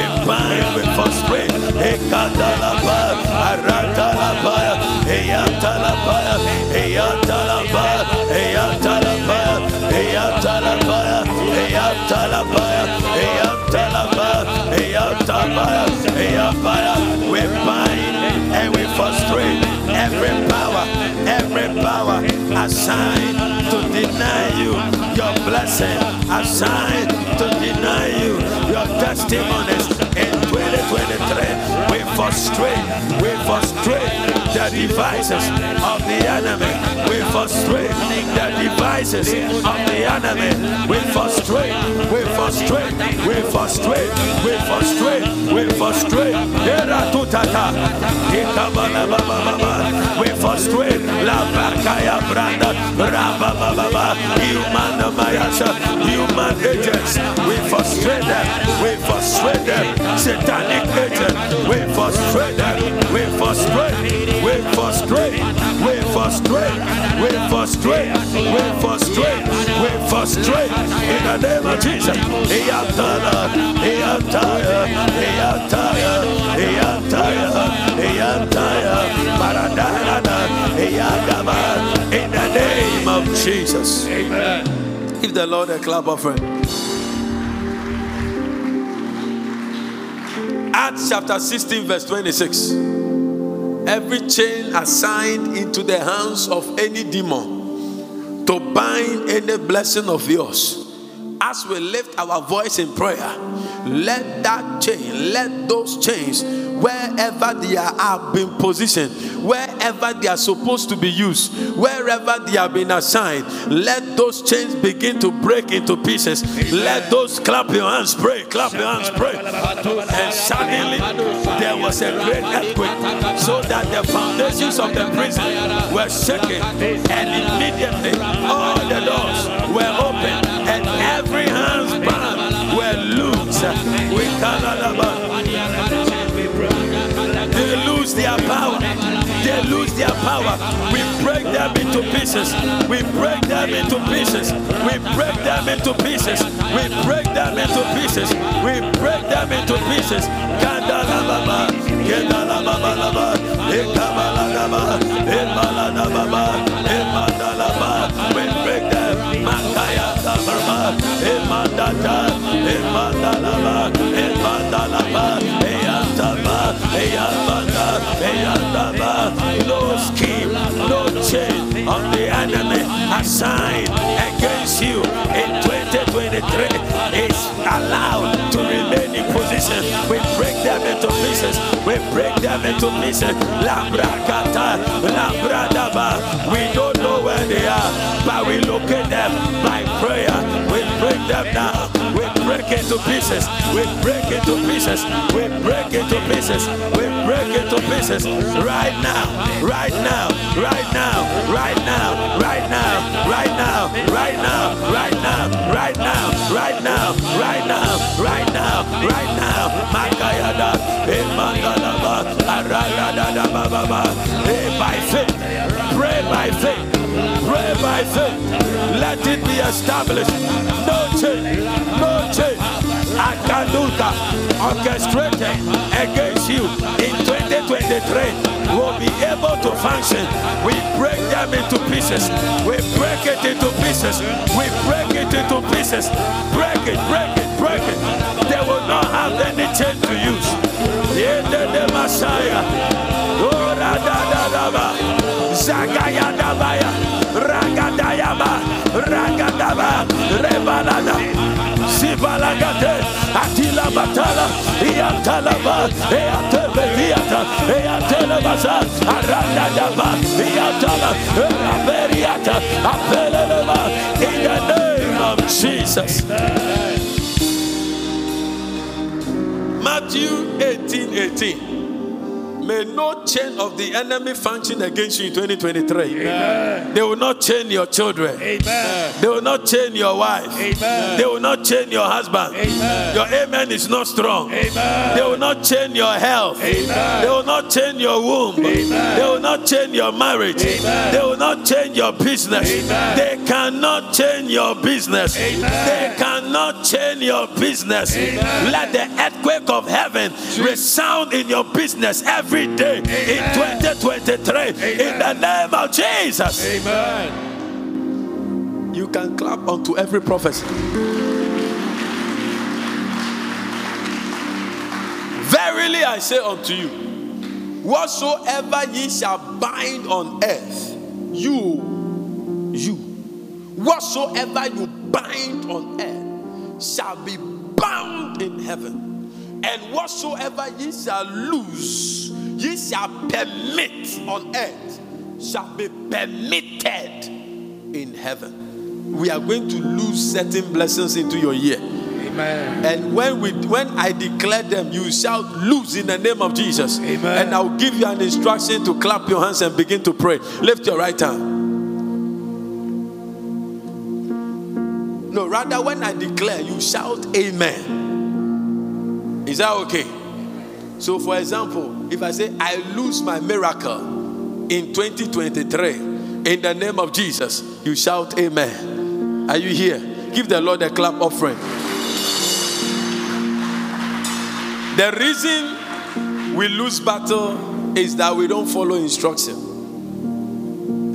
We and we frustrate every power, every power assigned to deny you your blessing, assigned to deny you your testimonies in 2023. We frustrate, we frustrate the devices of the enemy. We frustrate the devices of the enemy. We frustrate, we frustrate, we frustrate, we frustrate, we frustrate. We frustrate la bakaya branda, raba baba. Human mayasa, human agents. We frustrate them. We frustrate them. Satanic agents. We frustrate them. We frustrate. We frustrate. We frustrate. We frustrate. We frustrate. We frustrate. In the name of Jesus. Iyatala. Iyataya. Iyataya. Iyataya. Iyataya. Paradana. Iyagaba. In the name of Jesus. Amen. Give the Lord a clap offering. Acts chapter 16, verse 26. Every chain assigned into the hands of any demon to bind any blessing of yours. As we lift our voice in prayer, let that chain, let those chains, wherever they are, been positioned, wherever they are supposed to be used, wherever they have been assigned, let those chains begin to break into pieces. Let those clap your hands, pray, clap your hands, pray. And suddenly there was a great earthquake, so that the foundations of the prison were shaken, and immediately all the doors were opened, and every hand's band were loose. We They power. They lose their power. We break them into pieces. We break them into pieces. We break them into pieces. We break them into pieces. We break them into pieces. Kandalababa, kendalababalaba, ekabaladaba, emaladababa, emadalaba. We break them. Makayadababa, emadada, emadalaba, emadalaba, eyantaba, eyabada, of the enemy assigned against you in 2023 is allowed to remain in position. We break them into pieces. We break them into pieces. Labrakata, labradaba. We don't know where they are, but we look at them by prayer. We break them down. Break into pieces. We break into pieces. We break into pieces. We break into pieces. Right now. Right now. Right now. Right now. Right now. Right now. Right now. Right now. Right now. Right now. Right now. Right now. Right now. Makayada. Emangalaba. Aradada baba. By faith. Pray by faith. Pray by faith. Let it be established. No change. No change. Akaduka orchestrated against you in 2023 will be able to function. We break them into pieces. We break it into pieces. We break it into pieces. Break it, break it, break it. They will not have any chain to use. In the Messiah. Oh, da, da, da, da. Da baya. Ragadayaba. Ragadaba. Rebalada. Sibalagate, Atila Batala, Iatalaba, Eateleviata, Eatelebaza, Arandadaba, Iatala, Raberiata, Apeleleba, in the name of Jesus. Matthew 18 18. May no chain of the enemy function against you in 2023. They will not chain your children. They will not chain your wife. They will not chain your husband. Your amen is not strong. They will not chain your health. They will not chain your womb. They will not chain your marriage. They will not change your business. They cannot change your business. They cannot change your business. Let the earthquake of heaven resound in your business every day in 2023 in the name of Jesus. Amen. You can clap onto every prophecy. Verily I say unto you, whatsoever ye shall bind on earth, you, you, whatsoever you bind on earth shall be bound in heaven, and whatsoever ye shall loose, ye shall permit on earth, shall be permitted in heaven. We are going to lose certain blessings into your year. Amen. And when we when I declare them, you shall lose in the name of Jesus. Amen. And I'll give you an instruction to clap your hands and begin to pray. Lift your right hand. No, rather when I declare, you shout amen. Is that okay? So for example, if I say I lose my miracle in 2023 in the name of Jesus, you shout amen. Are you here? Give the Lord a clap offering. The reason we lose battle is that we don't follow instruction.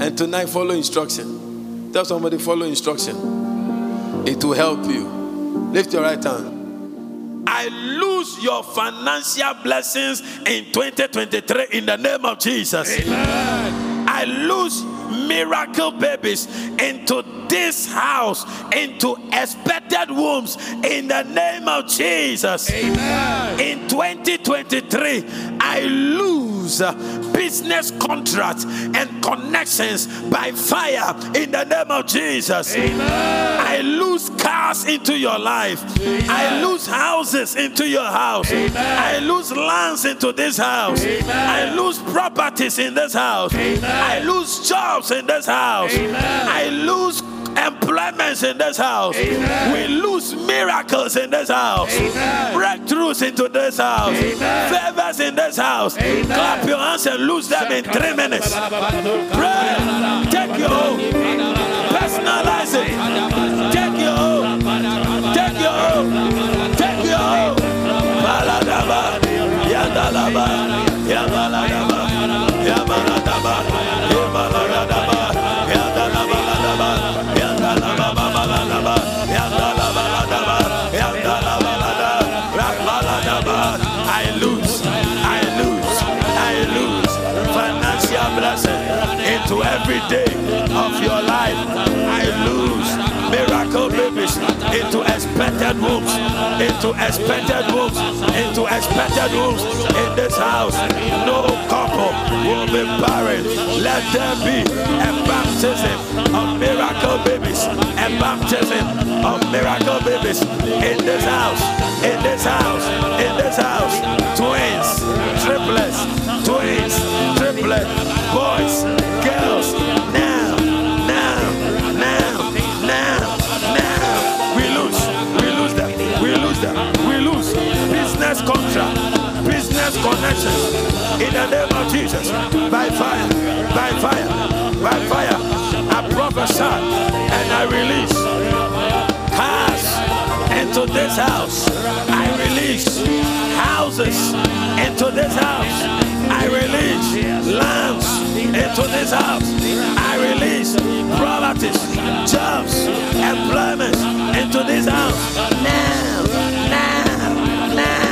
And tonight, follow instruction. Tell somebody, follow instruction. It will help you. Lift your right hand. I lose your financial blessings in 2023 in the name of Jesus. I lose miracle babies into this house, into expected wombs in the name of Jesus. In 2023, I lose uh, business contracts and connections by fire in the name of Jesus. I lose cars into your life. I lose houses into your house. I lose lands into this house. I lose properties in this house. I lose jobs in this house. I lose employments in this house. We lose miracles in this house. Breakthroughs into this house. Favors in this house. Clap your hands and lose them in three minutes. Pray. Take your own. Personalize it. Take your own. Take your own. Take your own. Baladaba. Yandalaba. Yabaladaba. Yabaladaba. Yabaladaba. I lose. I lose. I lose financial blessing into every day of your life. I lose miracle babies into expected wombs, into expected wombs, into expected wombs in this house. No couple will be barren. Let there be a baptism of miracle babies, a baptism of miracle babies in this house, in this house, in this house. Twins, triplets, twins, triplets, boys, girls. Now, now, now, now. We lose, lose them, we lose them, we lose. Business contract, business connections in the name of Jesus. By fire, by fire, by fire. I prophesy and I release. Cars into this house. I release. Houses into this house. I release. Lands into this house. I release properties, jobs, employment into this house. Now, now, now, now,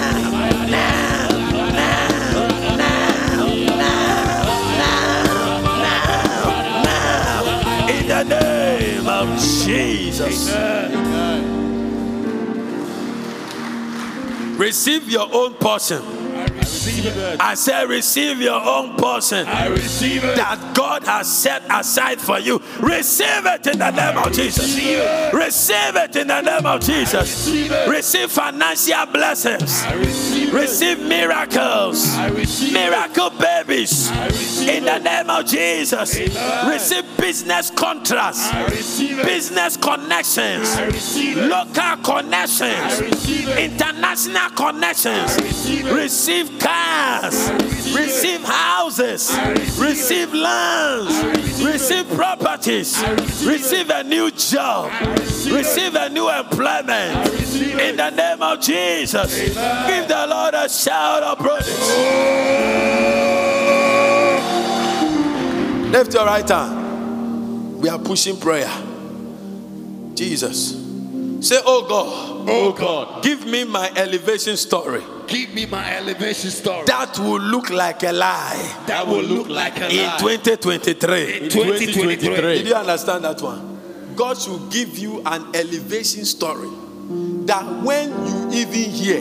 now, now, now, now, now. In the name of Jesus. Receive your own portion. I receive it. I say, receive your own portion I receive it. that God has set aside for you. Receive it in the name of Jesus. Receive it in the name of Jesus. Receive financial blessings. I receive it. Receive miracles. I receive it. Miracle babies. receive In the name of Jesus. Amen. Receive business contracts. I receive it. Business connections. I receive it. Local I connections. receive. International connections. receive. Receive cars. receive houses. receive lands. receive properties. receive Receive a new job. receive a new employment. In the name of Jesus. Give the Lord a shout of praise. Lift your right hand. We are pushing prayer. Jesus. Say, Oh God, Oh, oh God, give me my elevation story give me my elevation story that will look like a lie that will look like a lie. in lie. 2023. In 2023. Did you understand that one? God should give you an elevation story that when you even hear,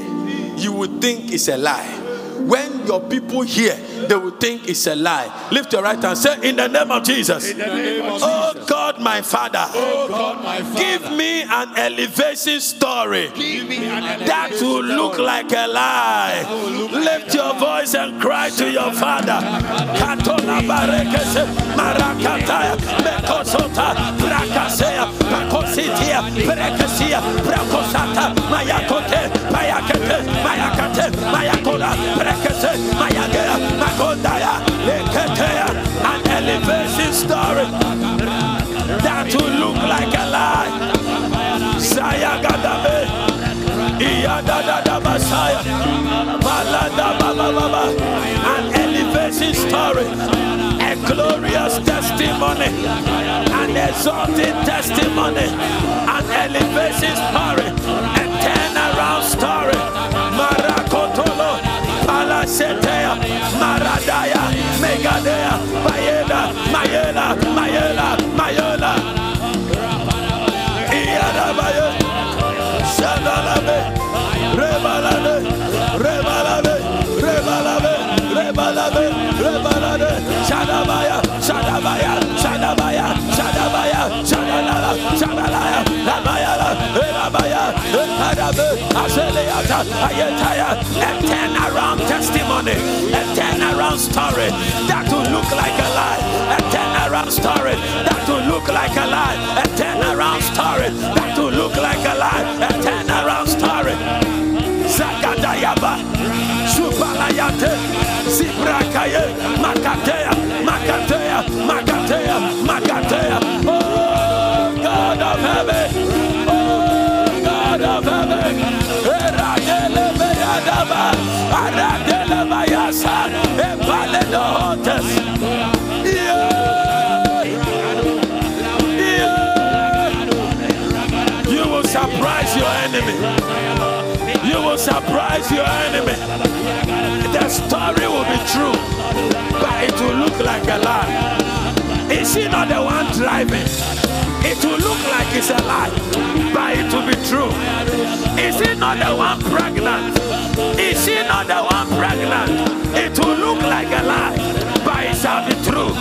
you will think it's a lie. When your people hear, they will think it's a lie. Lift your right hand. Say, In the name of Jesus. In the name of Oh Jesus. God, my Father, Oh God, my Father, give me an elevation story an that elevation will look story. like a lie. Lift your voice and cry to your father. Katona barekese, marakataya, mekosota, brakasea, pakositia, brekesia, brakosata, mayakote, mayakete, mayakate, mayakoda, brekese, mayagea, makodaya, leketea, an elevation story that will look like a lie. Sayagadabe. Iyadadada Messiah. Malada Baba Baba. An elevation story. A glorious testimony. An exalted testimony. An elevation story. A turnaround story. Marakotolo. Palacetea. Maradaya. Megadea. Mayela. Mayela. Mayela. Mayela. Iyadabaye. Shadalabe, Rebalade, Rebalade, Rebalade, Rebalade, Rebalade, Shadabaya, Shadabaya, Shadabaya, Shadabaya, Shadalala, Shadalaya, Labayala, Elabaya, Eladabe, Azeleata, Ayetaya, a turnaround testimony, a turnaround story that will look like a lie, a turnaround story that will look like a lie, a turnaround story that will look like a lie, a turnaround story. Zakadayaba, Supalayate, Zibrakaye, Makatea, Makatea, Makatea, Makatea. Oh, God of heaven, Beyadaba, Aradele Bayasa, Epale no Hotes. Yeah. Yeah. You will surprise your enemy. You will surprise your enemy. The story will be true, but it will look like a lie. Is he not the one driving? It will look like it's a lie, but it will be true. Is he not the one pregnant? Is she not the one pregnant? It will look like a lie, but it shall be true.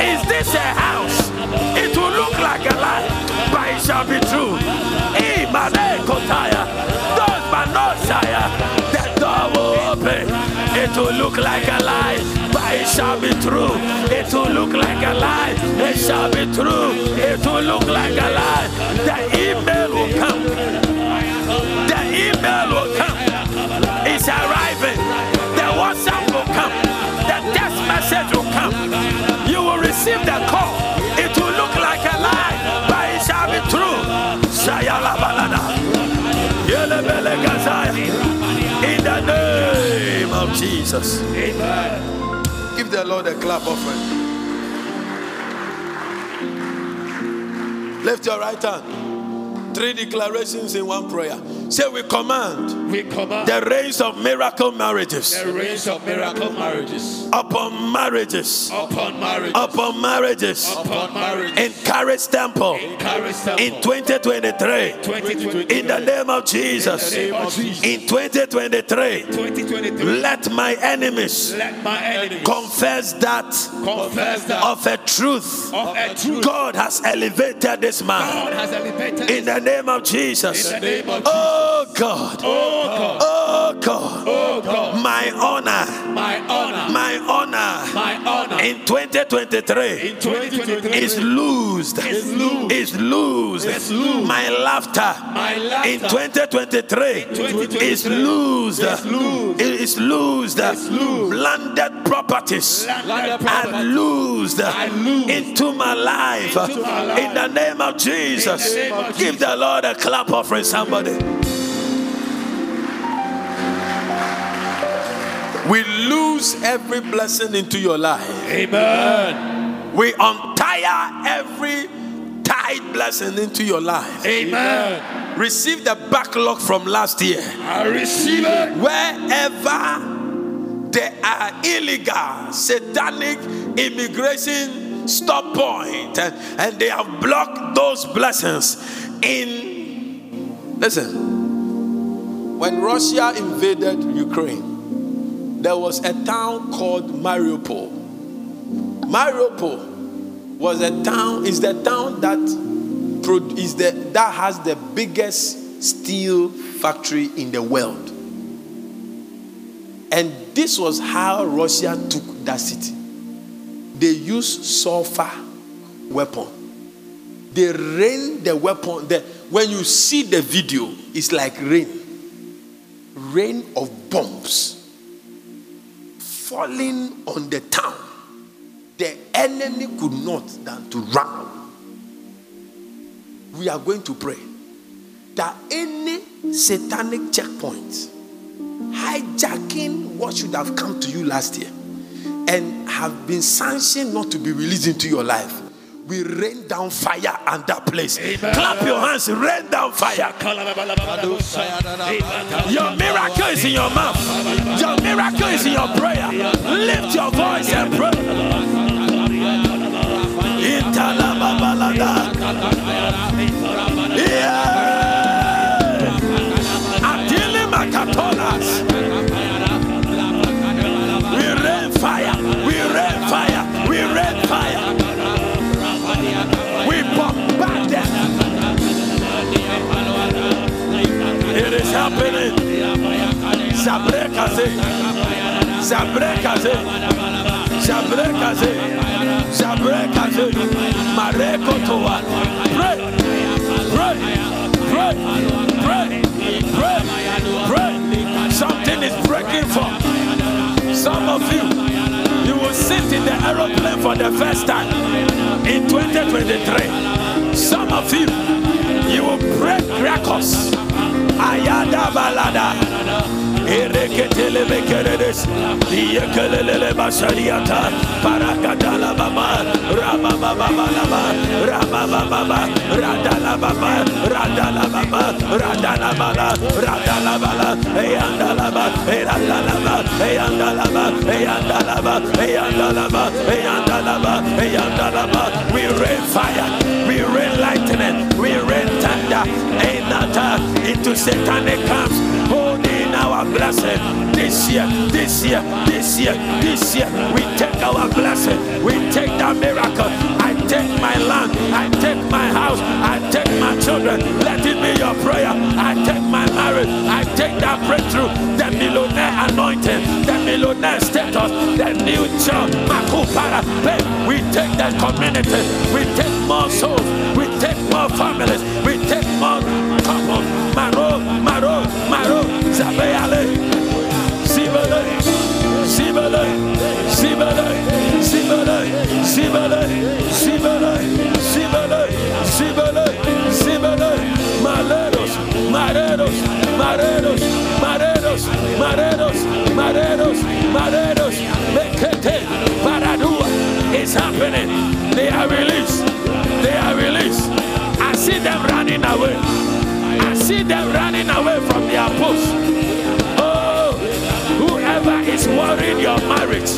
Is this a house? It will look like a lie, but it shall be true. Imane Kotaya, those Manosaya, the door will open. It will look like a lie, but shall be true. It will look like a lie, it shall be true. It will look like a lie. The email will come. The email will come. It's arriving. The WhatsApp will come. The text message will come. You will receive the call. It will look like a lie, but it shall be true. Shayala balada. In the name of Jesus. Amen. Give the Lord a clap offering. Lift your right hand. Three declarations in one prayer. Say, We command We command the rains of miracle marriages the rains of miracle marriages upon marriages, upon marriage, upon marriages upon marriage. in Caris Temple Encourage them in 2023. 2023. In the name of Jesus. name of Jesus. In 2023, 2023. let my enemies Let my enemies confess that confess that of a truth of a truth God has elevated this man. God has elevated In the name of Jesus. in the name of Oh God. Oh God, Oh God. oh God, My honor. my honor, My honor. my honor In 2023 in 2023 is loosed. Is loosed. Is loosed. Is loosed. My laughter. My laughter. In 2023 2023 is loosed. Is loosed. It is loosed. loosed. Landed properties Landed are properties loosed are loosed into my life. into my life. In the name of Jesus. name of Give the Lord a clap offering, somebody. We lose every blessing into your life. Amen. We untire every tied blessing into your life. Amen. Receive the backlog from last year. I receive it. Wherever there are illegal, satanic immigration stop point, and, and they have blocked those blessings in. Listen, when Russia invaded Ukraine, there was a town called Mariupol. Mariupol was a town, is the town that is the that has the biggest steel factory in the world. And this was how Russia took that city. They used sulfur weapon. They rain the weapon. The, when you see the video, it's like rain. Rain of bombs falling on the town. The enemy could not than to run. We are going to pray that any satanic checkpoint hijacking what should have come to you last year and have been sanctioned not to be released into your life. We rain down fire on that place. Clap your hands, rain down fire. Your miracle is in your mouth. Your miracle is in your prayer. Lift your voice and pray. Yeah. Happening. Zabrekaze. Zabrekaze. Zabrekaze. Zabrekaze. Marekotowa. Pray. Pray. Pray. Pray. Pray. Pray. Something is breaking forth. Some of you, you will sit in the aeroplane for the first time in 2023. Some of you, you will break records. Ayada balada. Ba. Eyandala ba. Eyandala ba. Eyandala ba. We rain fire. We rain lightning. We rain thunder. Einata into satanic camps. Holding our blessing. This year, this year, this year, this year. We take our blessing. We take that miracle. I take my land. I take my house. I take my children. Let it be your prayer. I take my marriage. I take that breakthrough. The millionaire anointing. The millionaire status. The new job. Makupara. Babe, we take that community. We take more souls. We take more families. We take more couples. Maro, Maro, Maro. Sibele, Sibele, Sibele, Sibele, Sibele, Sibele, Sibele, Sibele, Sibele, Maleros, Mareros, Mareros, Mareros, Mareros, Mareros, Mareros, Mekete, Paradua is happening. They are released. They are released. I see them running away. I see them running away from their post. Oh, whoever is worrying your marriage,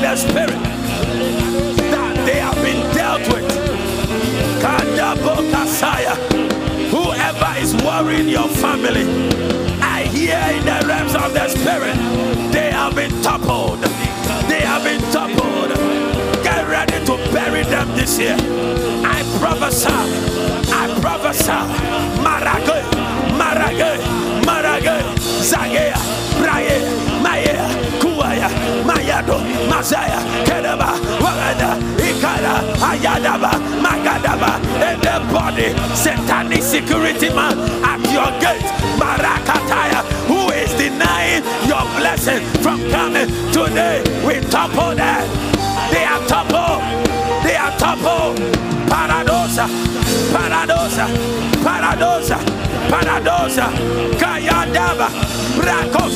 hear spirit that they have been dealt with. Kandabo Kasaya. Whoever is worrying your family, I hear in the realms of the spirit, they have been toppled. They have been toppled. Get ready to bury them this year. I prophesy. I prophesy. Marage, Marage, Marage, Zagea, Braye, Maya, Kuaya, Mayado, Mazaya, Kedaba, Wagada, Ikara, Ayadaba, Magadaba, and the body, satanic security man at your gate, Marakataya, who is denying your blessing from coming today. We topple them. They are toppled. They are toppled. Paradosa, paradosa, paradosa, paradosa, Kayadaba, Brakos.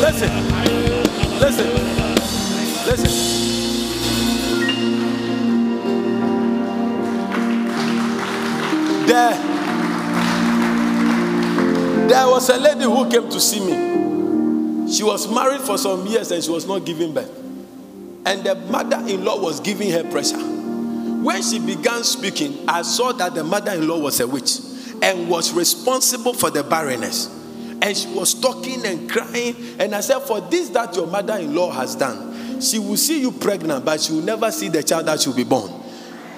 Listen, listen, listen. There, there was a lady who came to see me. She was married for some years and she was not giving birth. And the mother in law was giving her pressure. When she began speaking, I saw that the mother in law was a witch and was responsible for the barrenness. And she was talking and crying. And I said, For this that your mother in law has done, she will see you pregnant, but she will never see the child that will be born.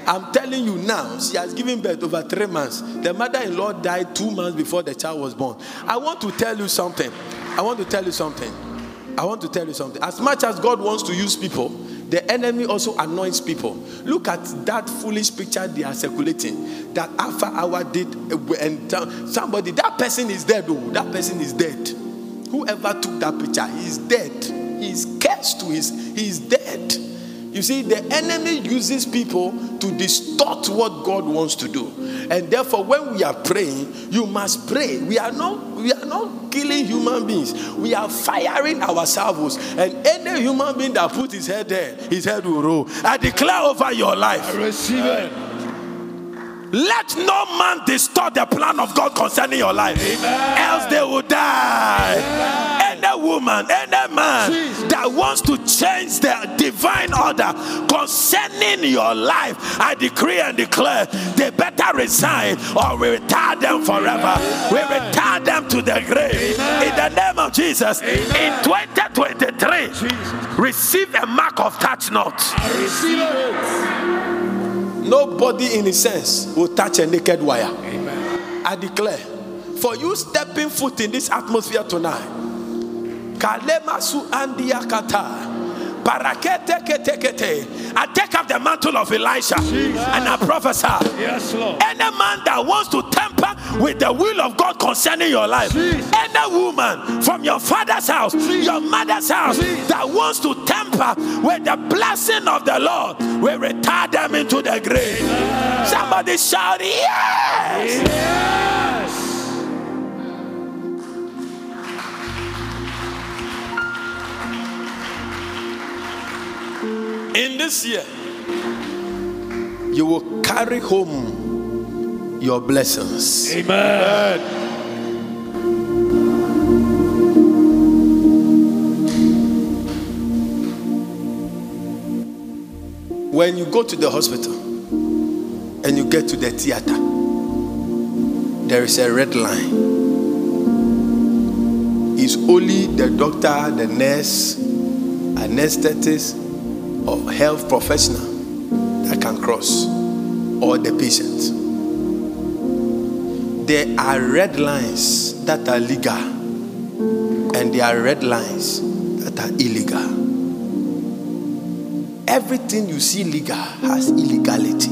I'm telling you now, she has given birth over three months. The mother in law died two months before the child was born. I want to tell you something. I want to tell you something. I want to tell you something. As much as God wants to use people, the enemy also anoints people. Look at that foolish picture they are circulating. That Alpha Hour did, and somebody, that person is dead, though. That person is dead. Whoever took that picture, he's dead. He's cursed to his, he's dead. You see, the enemy uses people to distort what God wants to do. And therefore, when we are praying, you must pray. We are not we are not killing human beings. We are firing our salvos. And any human being that put his head there, his head will roll. I declare over your life. Receive it. Let no man distort the plan of God concerning your life. Else they will die. Any woman, any man that wants to change the divine order concerning your life, I decree and declare they better resign or we retire them forever. We retire them to the grave. In the name of Jesus, in 2023, receive a mark of touch not. Receive it. Nobody in his sense will touch a naked wire. I declare, for you stepping foot in this atmosphere tonight, Kalemasu kete kete. I take up the mantle of Elisha and I prophesy. Yes, Lord. Any man that wants to tamper with the will of God concerning your life, any woman from your father's house, your mother's house that wants to tamper with the blessing of the Lord, will retire them into the grave. Somebody shout, Yes! Yes. This year, you will carry home your blessings. Amen. When you go to the hospital and you get to the theater, there is a red line. It's only the doctor, the nurse, anesthetist, or health professional that can cross, or the patient. There are red lines that are legal, and there are red lines that are illegal. Everything you see legal has illegality.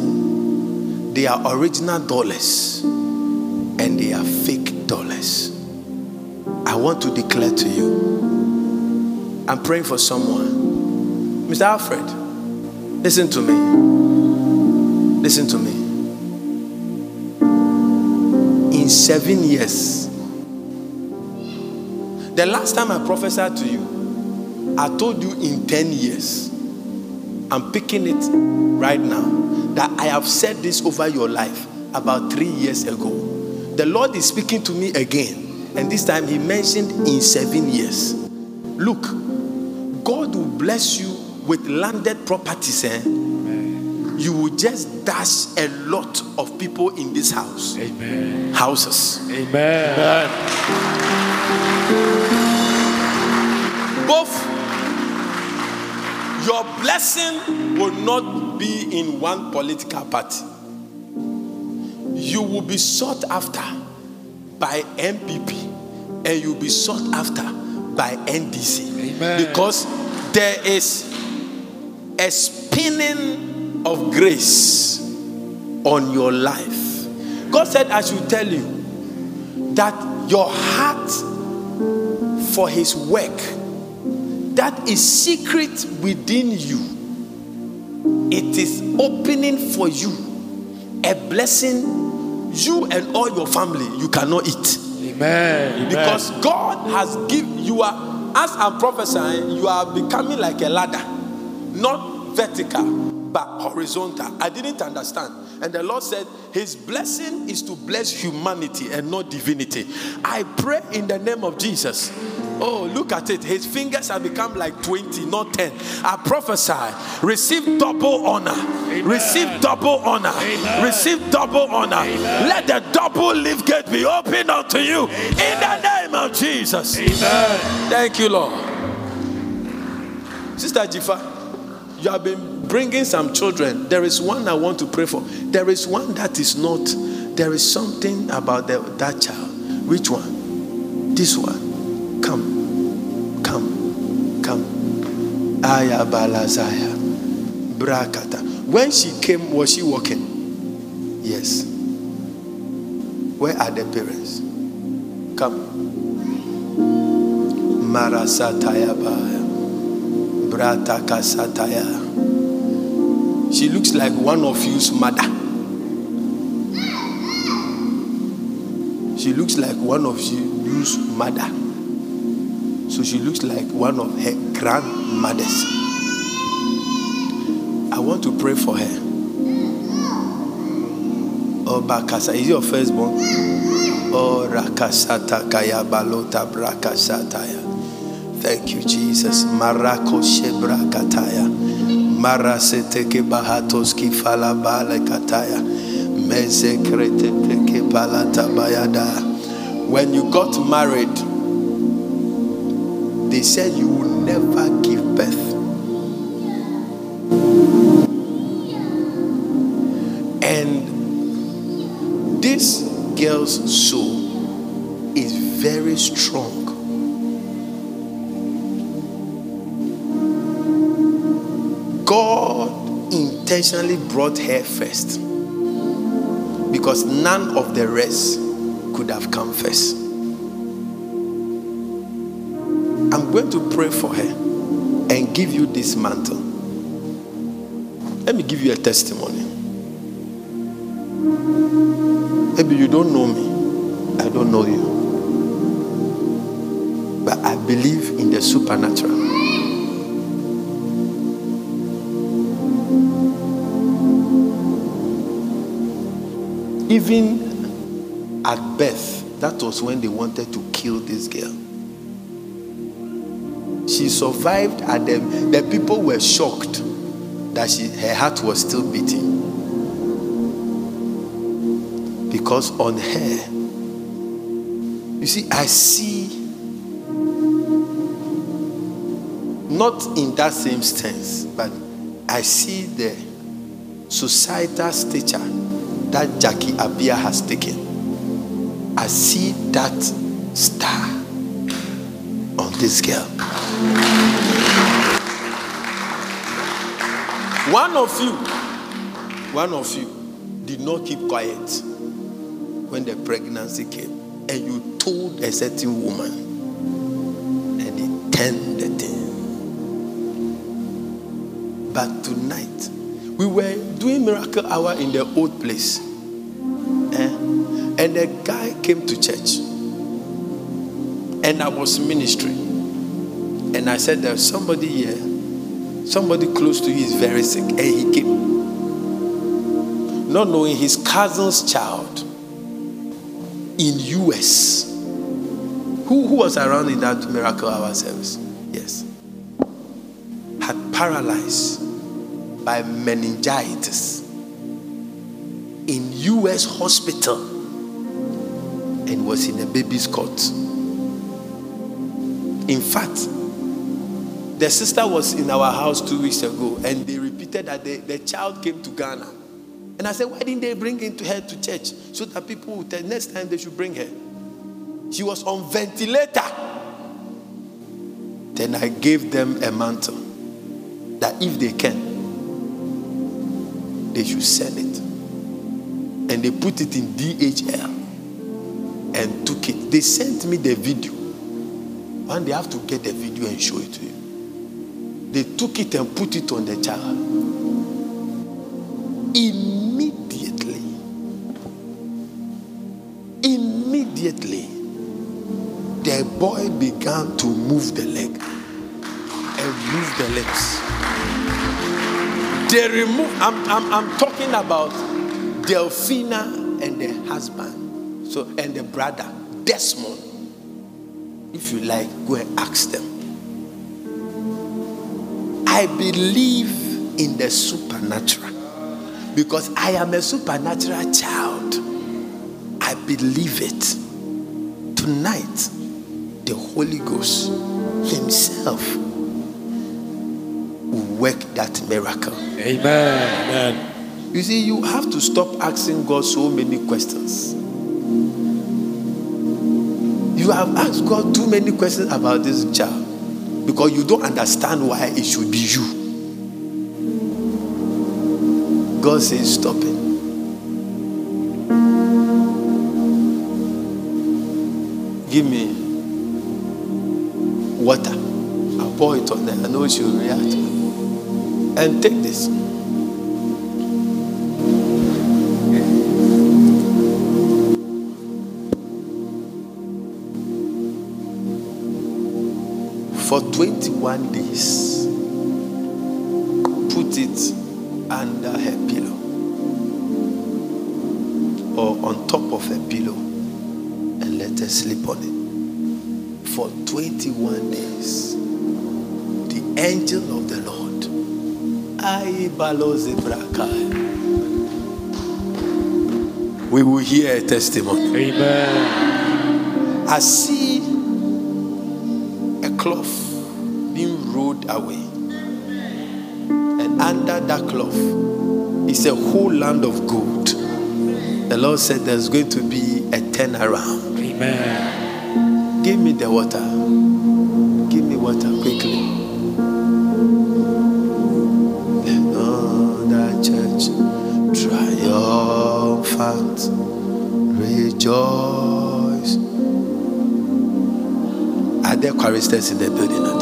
They are original dollars and they are fake dollars. I want to declare to you I'm praying for someone. Mr. Alfred, listen to me. Listen to me. In seven years, the last time I prophesied to you, I told you in 10 years. I'm picking it right now that I have said this over your life about three years ago. The Lord is speaking to me again, and this time He mentioned in seven years. Look, God will bless you with landed properties. Eh? You will just dash a lot of people in this house. Amen. Houses. Amen. Both your blessing will not be in one political party. You will be sought after by NPP and you'll be sought after by NDC. Amen. Because there is a spinning of grace on your life. God said, I should tell you that your heart for His work that is secret within you, it is opening for you a blessing you and all your family you cannot eat. Amen. Because God has given you are as I'm prophesying, you are becoming like a ladder, not vertical but horizontal. I didn't understand. And the Lord said, His blessing is to bless humanity and not divinity. I pray in the name of Jesus. Oh, look at it. His fingers have become like 20, not 10. I prophesy. Receive double honor. Receive double honor. Amen. Receive double honor. Let the double lift gate be opened unto you in the name of Jesus. Amen. Thank you, Lord. Sister Jifa, you have been bringing some children. There is one I want to pray for. There is one that is not. There is something about the, that child. Which one? This one. Come. Come. Come. Aya balazaya. Brakata. When she came, was she walking? Yes. Where are the parents? Come. Marasataya baya. Brata kasataya. She looks like one of you's mother. She looks like one of you's mother. So she looks like one of her grandmothers. I want to pray for her. Oh, Bakasa, is your firstborn? Oh, Rakasata Kaya Balota Brakasataya. Thank you, Jesus. Marako Shebra Kataya. Maraseteke Bahatos Kifala Bale Kataya. Mezekrete Teke Balata Bayada. When you got married, they said you will never give birth. And this girl's soul is very strong. Intentionally brought her first because none of the rest could have come first. I'm going to pray for her and give you this mantle. Let me give you a testimony. Maybe you don't know me, I don't know you. But I believe in the supernatural. Even at birth, that was when they wanted to kill this girl. She survived, and the, the people were shocked that she, her heart was still beating. Because on her, you see, I see, not in that same sense, but I see the societal stature that Jackie Appiah has taken. I see that star on this girl. One of you, one of you did not keep quiet when the pregnancy came, and you told a certain woman, and it turned the thing. But tonight, miracle hour in the old place, eh? and a guy came to church, and I was ministering, and I said, "There's somebody here." Somebody close to you is very sick, and he came. Not knowing his cousin's child in US. Who, who was around in that miracle hour service? Yes. Had paralyzed by meningitis in US hospital and was in a baby's cot. In fact, the sister was in our house two weeks ago, and they repeated that the, the child came to Ghana. And I said, Why didn't they bring him to her to church? So that people would tell next time they should bring her. She was on ventilator. Then I gave them a mantle that if they can, they should sell it. And they put it in DHL and took it. They sent me the video. And they have to get the video and show it to you. They took it and put it on the child. Immediately, immediately, the boy began to move the leg and move the lips. They remove, I'm, I'm, I'm talking about Delphina and the husband, so and the brother, Desmond. If you like, go and ask them. I believe in the supernatural because I am a supernatural child. I believe it. Tonight, the Holy Ghost Himself work that miracle. Amen. You see, you have to stop asking God so many questions. You have asked God too many questions about this child because you don't understand why it should be you. God says, Stop it. Give me water. I'll pour it on there. I know she will react. And take this. For 21 days, put it under her pillow or on top of her pillow and let her sleep on it. For 21 days, the angel of the Lord, we will hear a testimony. Amen. I see a cloth being rolled away. And under that cloth is a whole land of gold. The Lord said there's going to be a turnaround. Amen. Give me the water. Choristers in the building